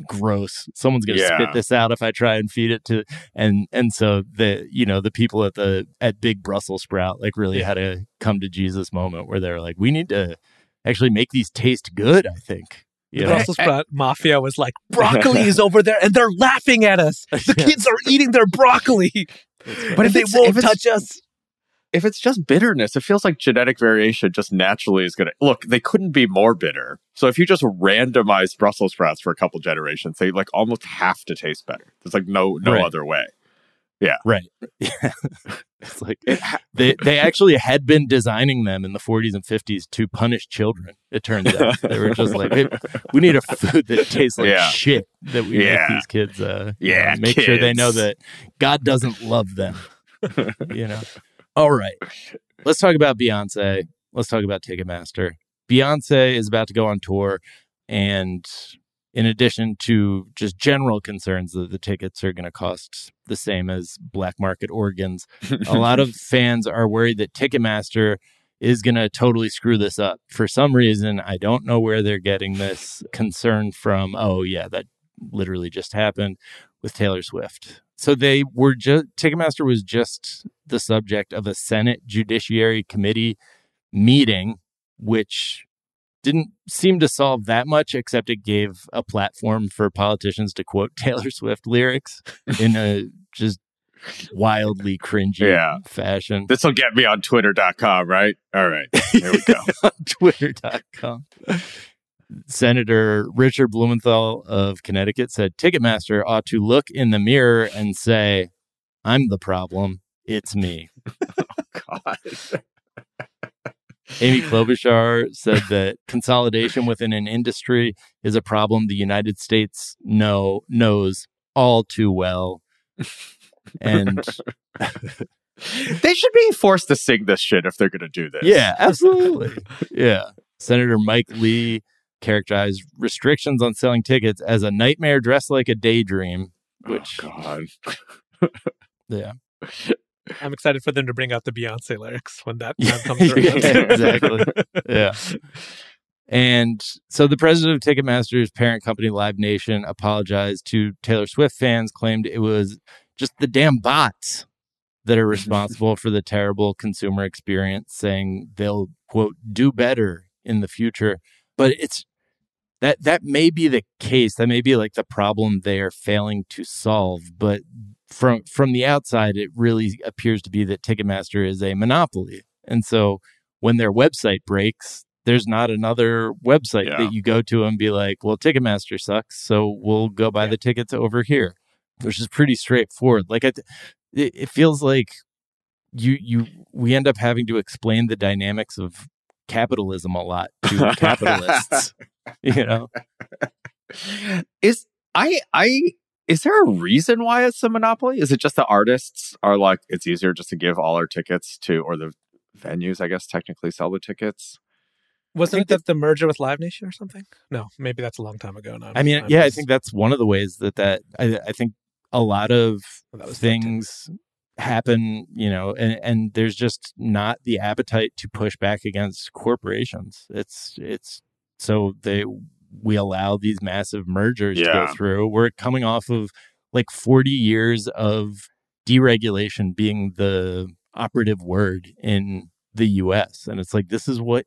gross. Someone's gonna Yeah. spit this out if I try and feed it to and and so the you know, the people at the at Big Brussels Sprout like really had a come to Jesus moment where they're like, We need to actually make these taste good, I think. The You? Brussels sprout mafia was like, broccoli is over there and they're laughing at us. The Yeah. kids are eating their broccoli, But if they won't if touch us. if it's just bitterness it feels like genetic variation just naturally is gonna look they couldn't be more bitter so if you just randomize brussels sprouts for a couple generations they like almost have to taste better there's like no no Right. other way Right. Yeah. it's like they they actually had been designing them in the 40s and 50s to punish children. It turns out they were just like, "Hey, we need a food that tastes like Yeah. shit that we Yeah. make these kids. Uh, you Yeah, know, make sure they know that God doesn't love them. you know. All right, let's talk about Beyonce. Let's talk about Ticketmaster. Beyonce is about to go on tour, and in addition to just general concerns that the tickets are going to cost the same as black market organs, a lot of fans are worried that Ticketmaster is going to totally screw this up. For some reason, I don't know where they're getting this concern from. Oh, yeah, that literally just happened with Taylor Swift. So they were just, Ticketmaster was just the subject of a Senate Judiciary Committee meeting, which didn't seem to solve that much, except it gave a platform for politicians to quote Taylor Swift lyrics in a just wildly cringy Yeah. fashion. this will get me on twitter.com right all right here we go twitter.com. Senator Richard Blumenthal of Connecticut said Ticketmaster ought to look in the mirror and say, I'm the problem. It's me. Oh, God. Amy Klobuchar said that consolidation within an industry is a problem the United States know knows all too well. And they should be forced to sing this shit if they're going to do this. Yeah, absolutely. yeah. Senator Mike Lee characterized restrictions on selling tickets as a nightmare dressed like a daydream. Oh, which, oh, God. yeah. I'm excited for them to bring out the Beyonce lyrics when that comes around. yeah, exactly. Yeah. And so the president of Ticketmaster's parent company, Live Nation, apologized to Taylor Swift fans, claimed it was just the damn bots that are responsible for the terrible consumer experience, saying they'll, quote, do better in the future. But it's that that may be the case. That may be like the problem they are failing to solve. But from from the outside, it really appears to be that Ticketmaster is a monopoly. And so when their website breaks, there's not another website Yeah. that you go to and be like, well, Ticketmaster sucks, so we'll go buy the tickets over here, which is pretty straightforward. Like it, it it feels like you you we end up having to explain the dynamics of capitalism a lot to capitalists. You know, is I I is there a reason why it's a monopoly? Is it just the artists are like it's easier just to give all our tickets to or the venues, I guess, technically sell the tickets? Wasn't it that the merger with Live Nation or something? No, maybe that's a long time ago now. I mean, I'm yeah, I think that's one of the ways that that I, I think a lot of Well, things happen, you know, and and there's just not the appetite to push back against corporations. It's it's so they we allow these massive mergers to go through. We're coming off of like 40 years of deregulation being the operative word in the US and it's like this is what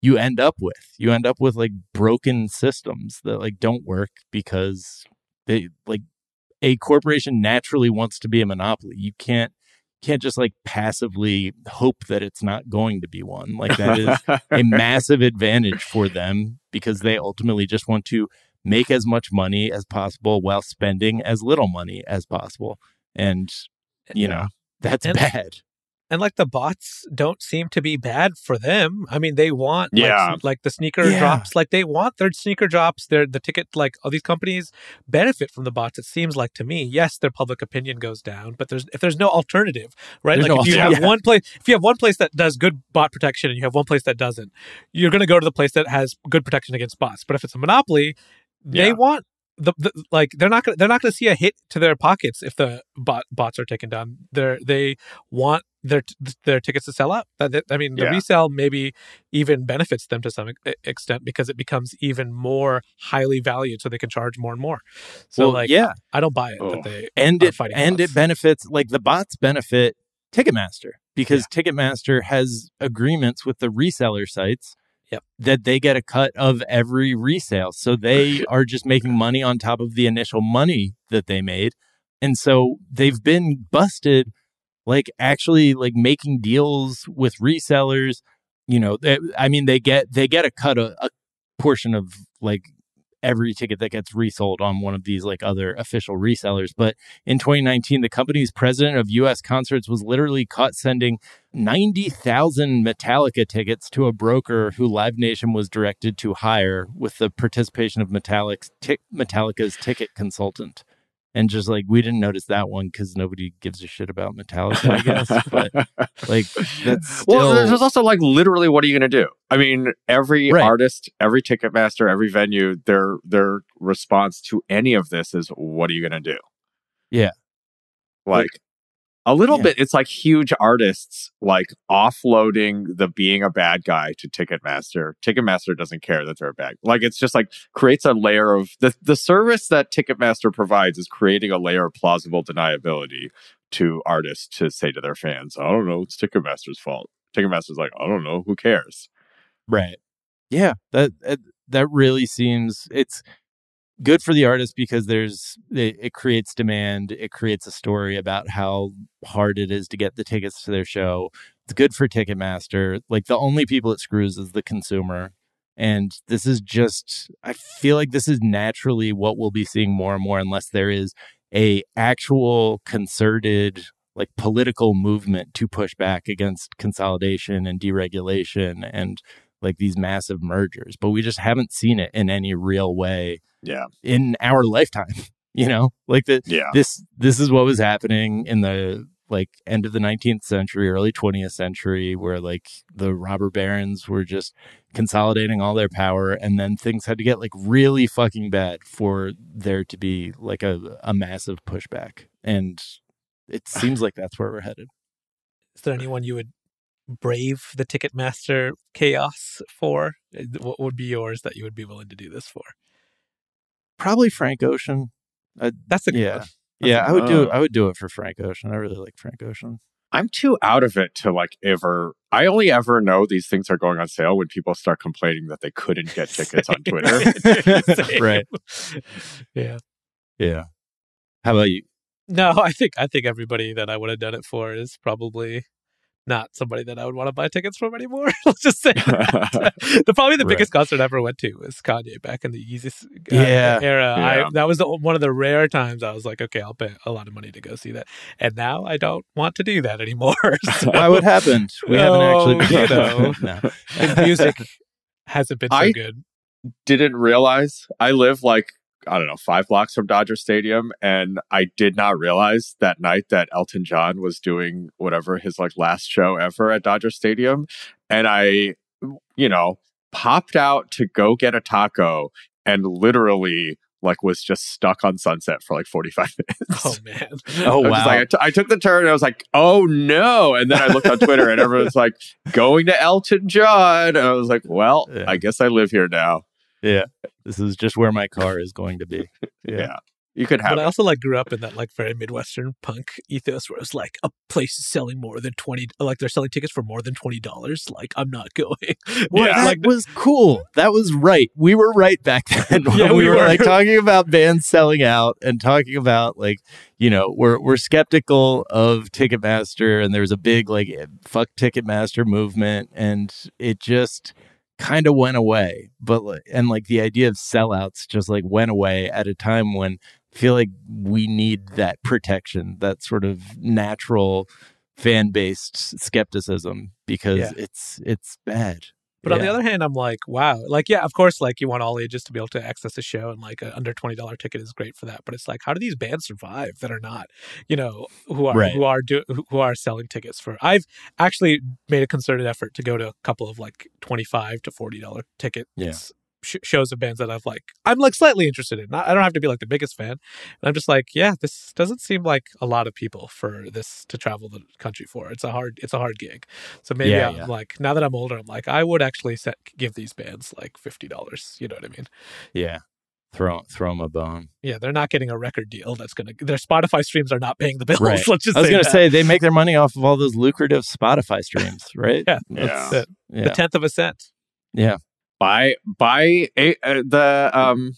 you end up with. You end up with like broken systems that like don't work because they like a corporation naturally wants to be a monopoly. You can't can't just like passively hope that it's not going to be one. Like that is a massive advantage for them because they ultimately just want to make as much money as possible while spending as little money as possible. And you know, that's And- bad. And like the bots don't seem to be bad for them. I mean, they want like, Yeah. s- like, the sneaker Yeah. drops, like they want their sneaker drops. Their the ticket, like all these companies benefit from the bots. It seems like to me, yes, their public opinion goes down, but there's if there's no alternative, right? There's like no if you have alternative. one place, if you have one place that does good bot protection and you have one place that doesn't, you're going to go to the place that has good protection against bots. But if it's a monopoly, they Yeah. want. The, the like they're not gonna they're not gonna see a hit to their pockets if the bot bots are taken down. They're they want their their tickets to sell out. I mean, the Yeah. resale maybe even benefits them to some extent because it becomes even more highly valued, so they can charge more and more. So, Well, like, yeah. I don't buy it Oh. that they and it and bots. it benefits like the bots benefit Ticketmaster because Ticketmaster has agreements with the reseller sites Yep. that they get a cut of every resale. So they are just making money on top of the initial money that they made. And so they've been busted like actually like making deals with resellers, you know, they, I mean they get they get a cut a, a portion of like every ticket that gets resold on one of these like other official resellers. But in 2019, the company's president of US concerts was literally caught sending 90,000 Metallica tickets to a broker who Live Nation was directed to hire with the participation of Metallic's tic- Metallica's ticket consultant. And just like we didn't notice that one because nobody gives a shit about Metallica, I guess. but like that's still, well, there's also like literally, what are you going to do? I mean, every Right. artist, every Ticketmaster, every venue, their their response to any of this is, "What are you going to do?" Yeah. like a little Yeah. bit. It's like huge artists like offloading the being a bad guy to Ticketmaster. Ticketmaster doesn't care that they're a bad. Like it's just like creates a layer of the the service that Ticketmaster provides is creating a layer of plausible deniability to artists to say to their fans, "I don't know, it's Ticketmaster's fault." Ticketmaster's like, "I don't know, who cares?" Right. Yeah, that that, that really seems it's good for the artist because there's it, it creates demand, it creates a story about how hard it is to get the tickets to their show. It's good for Ticketmaster. Like the only people it screws is the consumer. And this is just I feel like this is naturally what we'll be seeing more and more unless there is a actual concerted like political movement to push back against consolidation and deregulation and like these massive mergers but we just haven't seen it in any real way Yeah, in our lifetime you know like the yeah, this this is what was happening in the like end of the 19th century, early 20th century, where like the robber barons were just consolidating all their power, and then things had to get like really fucking bad for there to be like a, a massive pushback. And it seems like that's where we're headed. Is there anyone you would brave the Ticketmaster chaos for? What would be yours that you would be willing to do this for? Probably Frank Ocean. Uh, That's a good yeah. one. Yeah, I would do it. Oh. I would do it for Frank Ocean. I really like Frank Ocean. I'm too out of it to like ever. I only ever know these things are going on sale when people start complaining that they couldn't get tickets on Twitter. Right. Yeah. Yeah. How about you? No, I think I think everybody that I would have done it for is probably not somebody that I would want to buy tickets from anymore. Let's just say the probably the Right. biggest concert I ever went to was Kanye back in the Yeezus uh, Yeah. era. Yeah. I, that was the, one of the rare times I was like, okay, I'll pay a lot of money to go see that. And now I don't want to do that anymore. So, Why? What happened? We haven't actually. you know. no. the music hasn't been so I- good. Didn't realize I live like I don't know five blocks from Dodger Stadium, and I did not realize that night that Elton John was doing whatever his like last show ever at Dodger Stadium, and I, you know, popped out to go get a taco, and literally like was just stuck on Sunset for like forty five minutes. Oh man. Oh I wow. just like, I, t- I took the turn and I was like, oh no. And then I looked on Twitter and everyone's like, going to Elton John. And I was like, well, Yeah. I guess I live here now. Yeah. This is just where my car is going to be. Yeah. You could have But I also like grew up in that like very midwestern punk ethos where it was like a place is selling more than twenty, like they're selling tickets for more than twenty dollars. Like I'm not going. Well, Yeah, that like was cool. That was right. We were right back then. when Yeah, we, we were, were. like talking about bands selling out and talking about like, you know, we're we're skeptical of Ticketmaster and there was a big like eh, fuck Ticketmaster movement and it just kind of went away. But and like the idea of sellouts just like went away at a time when I feel like we need that protection, that sort of natural fan based skepticism because Yeah. it's it's bad. But on the other hand, I'm like, wow, like yeah, of course, like you want all ages to be able to access a show, and like a under twenty dollar ticket is great for that. But it's like, how do these bands survive that are not, you know, who are Right. who are do who are selling tickets for? I've actually made a concerted effort to go to a couple of like twenty five to forty dollar tickets. Yeah. Sh- Shows of bands that I've like, I'm like slightly interested in. I don't have to be like the biggest fan. And I'm just like, yeah, this doesn't seem like a lot of people for this to travel the country for. It's a hard, it's a hard gig. So maybe Yeah, I'm yeah. like, now that I'm older, I'm like, I would actually set, give these bands like fifty dollars. You know what I mean? Yeah. Throw throw them a bone. Yeah, they're not getting a record deal. That's gonna their Spotify streams are not paying the bills. Right. Let's just I was say going to that. say they make their money off of all those lucrative Spotify streams, right? Yeah. Yeah. the tenth of a cent. yeah. Buy by a, uh, the um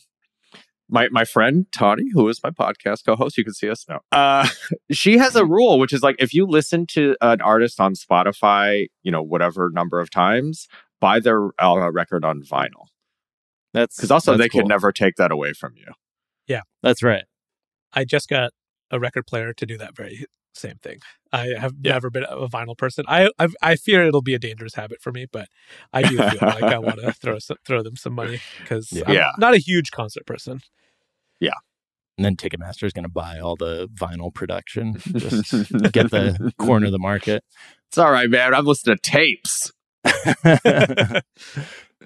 my my friend Tawny, who is my podcast co-host, you can see us now. Uh, she has a rule, which is like if you listen to an artist on Spotify, you know whatever number of times, buy their uh, record on vinyl That's because also that's they cool. can never take that away from you. Yeah, that's right. I just got a record player to do that very same thing. I have Yeah. never been a vinyl person. I, I I fear it'll be a dangerous habit for me, but I do feel like I want to throw some, throw them some money because Yeah. I'm Yeah. not a huge concert person. Yeah. And then Ticketmaster is going to buy all the vinyl production, just get the corner of the market. It's all right, man. I'm listening to tapes.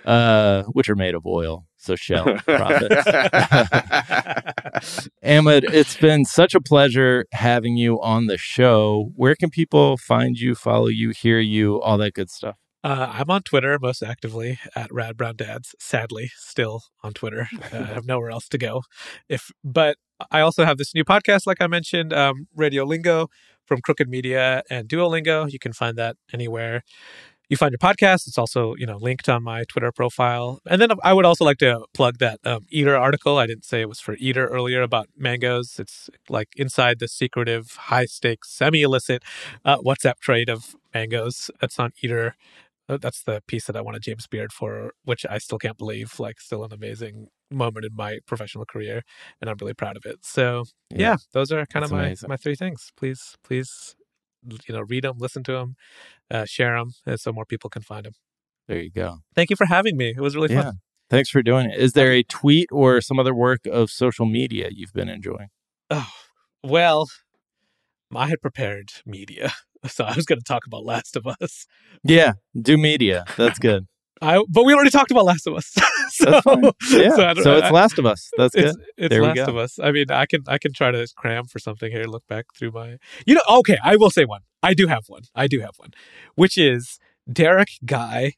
uh, which are made of oil, so shell profits. Ahmed, it's been such a pleasure having you on the show. Where can people find you, follow you, hear you, all that good stuff? Uh, I'm on Twitter most actively at Rad Brown Dads. Sadly, still on Twitter. Uh, I have nowhere else to go. If but I also have this new podcast, like I mentioned, um, Radiolingo from Crooked Media and Duolingo. You can find that anywhere you find your podcast. It's also you know linked on my Twitter profile. And then I would also like to plug that um, Eater article. I didn't say it was for Eater earlier about mangoes. It's like inside the secretive, high stakes, semi illicit uh, WhatsApp trade of mangoes. That's on Eater. Uh, That's the piece that I wanted James Beard for, which I still can't believe. Like, still an amazing moment in my professional career, and I'm really proud of it. So, yeah, Yeah. those are kind That's of my amazing. my three things. Please, please, you know, read them, listen to them, uh, share them, so more people can find them. There you go. Thank you for having me. It was really Yeah. fun. Thanks for doing it. Is there a tweet or some other work of social media you've been enjoying? Oh, well, I had prepared media, so I was going to talk about Last of Us. Yeah, do media. That's good. I, but we already talked about Last of Us. so, Yeah. so So, it's Last of Us. That's good. it's, There we Last go. of Us. I mean, I can I can try to cram for something here. Look back through my, you know. Okay, I will say one. I do have one. I do have one, which is Derek Guy,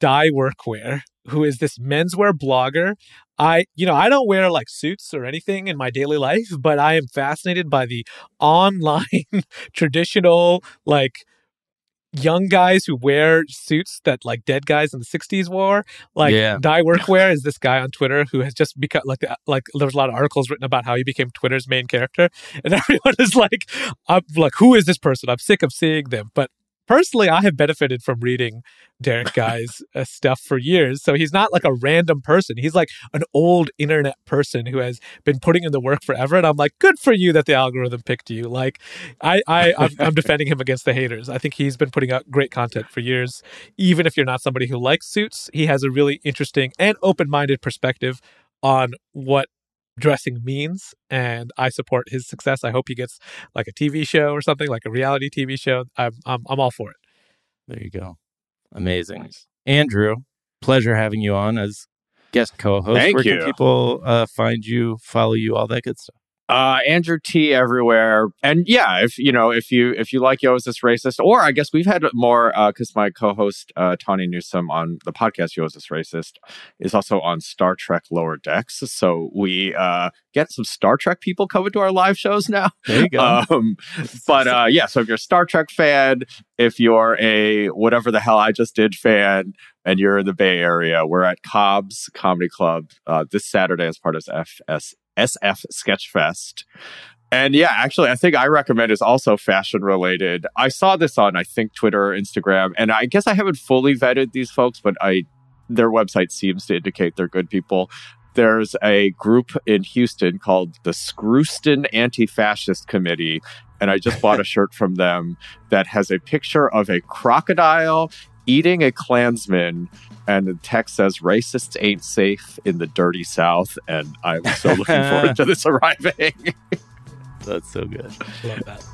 Die Workwear, who is this menswear blogger. I, you know, I don't wear like suits or anything in my daily life, but I am fascinated by the online traditional like young guys who wear suits that like dead guys in the 60s wore like Yeah. die workwear is this guy on twitter who has just become like uh, like there's a lot of articles written about how he became twitter's main character and everyone is like i'm like who is this person i'm sick of seeing them but personally i have benefited from reading derek guy's uh, stuff for years so he's not like a random person. He's like an old internet person who has been putting in the work forever and i'm like good for you that the algorithm picked you. Like i i i'm, I'm defending him against the haters. I think he's been putting out great content for years. Even if you're not somebody who likes suits he has a really interesting and open-minded perspective on what dressing means and i support his success i hope he gets like a tv show or something like a reality tv show i'm i'm, I'm all for it There you go. Amazing. Andrew, pleasure having you on as guest co-host. Thank Where you. can people uh, find you, follow you, all that good stuff? Uh, Andrew Ti everywhere, and yeah, if you know, if you if you like Yo is this racist, or I guess we've had more because my co-host uh, Tawny Newsome on the podcast Yo is this racist is also on Star Trek Lower Decks, so we uh, get some Star Trek people coming to our live shows now. There you go. Um, but uh, yeah, so if you're a Star Trek fan, if you're a whatever the hell I just did fan, and you're in the Bay Area, we're at Cobb's Comedy Club uh, this Saturday as part of FS, SF Sketchfest. And yeah, actually, I think I recommend is also fashion related. I saw this on, I think, Twitter or Instagram, and I guess I haven't fully vetted these folks, but I their website seems to indicate they're good people. There's a group in Houston called the Screwston Anti-Fascist Committee, and I just bought a shirt from them that has a picture of a crocodile eating a Klansman, and the text says "Racists ain't safe in the dirty South." And I'm so looking forward to this arriving. That's so good. love that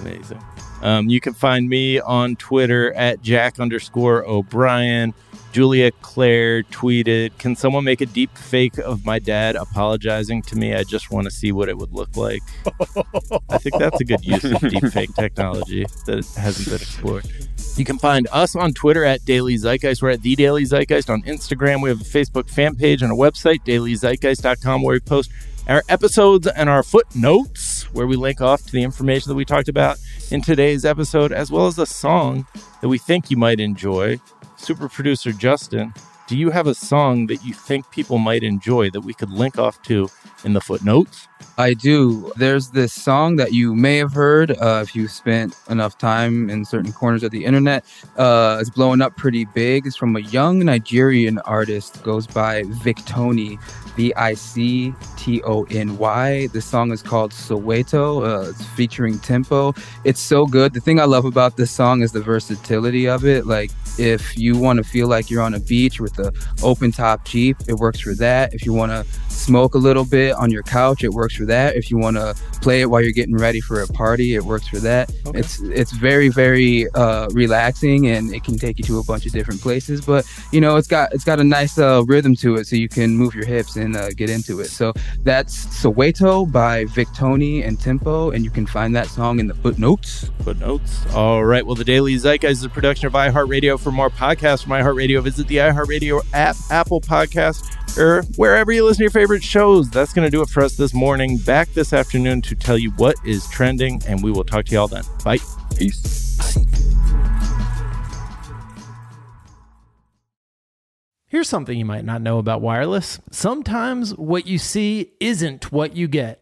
Amazing. Um, you can find me on Twitter at Jack underscore O'Brien. Julia Claire tweeted, Can someone make a deep fake of my dad apologizing to me? I just want to see what it would look like. I think that's a good use of deep fake technology that hasn't been explored. You can find us on Twitter at Daily Zeitgeist. We're at The Daily Zeitgeist on Instagram. We have a Facebook fan page and a website, dailyzeitgeist.com, where we post our episodes and our footnotes, where we link off to the information that we talked about in today's episode, as well as a song that we think you might enjoy. Super producer Justin, do you have a song that you think people might enjoy that we could link off to in the footnotes? I do. There's this song that you may have heard uh, if you spent enough time in certain corners of the internet. Uh, it's blowing up pretty big. It's from a young Nigerian artist. Goes by Victony, V I C T O N Y. The song is called Soweto. Uh, it's featuring Tempoe. It's so good. The thing I love about this song is the versatility of it. Like if you want to feel like you're on a beach with a open top Jeep, it works for that. If you want to smoke a little bit on your couch, it works for that. If you want to play it while you're getting ready for a party, it works for that. Okay. It's it's very very uh, relaxing and it can take you to a bunch of different places. But you know, it's got it's got a nice uh, rhythm to it, so you can move your hips and uh, get into it. So that's Soweto by Victony and Tempoe, and you can find that song in the footnotes. Footnotes. All right. Well, the Daily Zeitgeist is a production of iHeartRadio. For more podcasts from iHeartRadio, visit the iHeartRadio app, Apple Podcast, or wherever you listen to your favorite shows. That's going to do it for us this morning. Back this afternoon to tell you what is trending, and we will talk to you all then. Bye. Peace. Here's something you might not know about wireless. Sometimes what you see isn't what you get.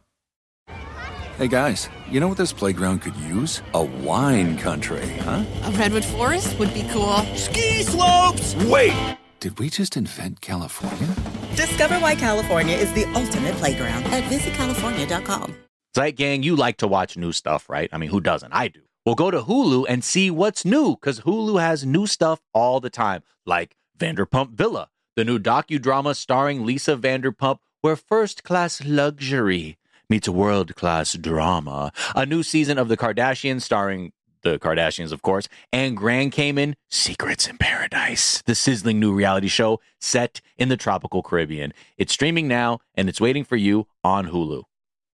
Hey guys, you know what this playground could use? A wine country, huh? A redwood forest would be cool. Ski slopes! Wait! Did we just invent California? Discover why California is the ultimate playground at visitcalifornia.com. Zeit Gang, you like to watch new stuff, right? I mean, who doesn't? I do. Well, go to Hulu and see what's new because Hulu has new stuff all the time, like Vanderpump Villa, the new docudrama starring Lisa Vanderpump, where first class luxury meets a world class drama. A new season of The Kardashians starring the Kardashians, of course, and Grand Cayman Secrets in Paradise, the sizzling new reality show set in the tropical Caribbean. It's streaming now and it's waiting for you on Hulu.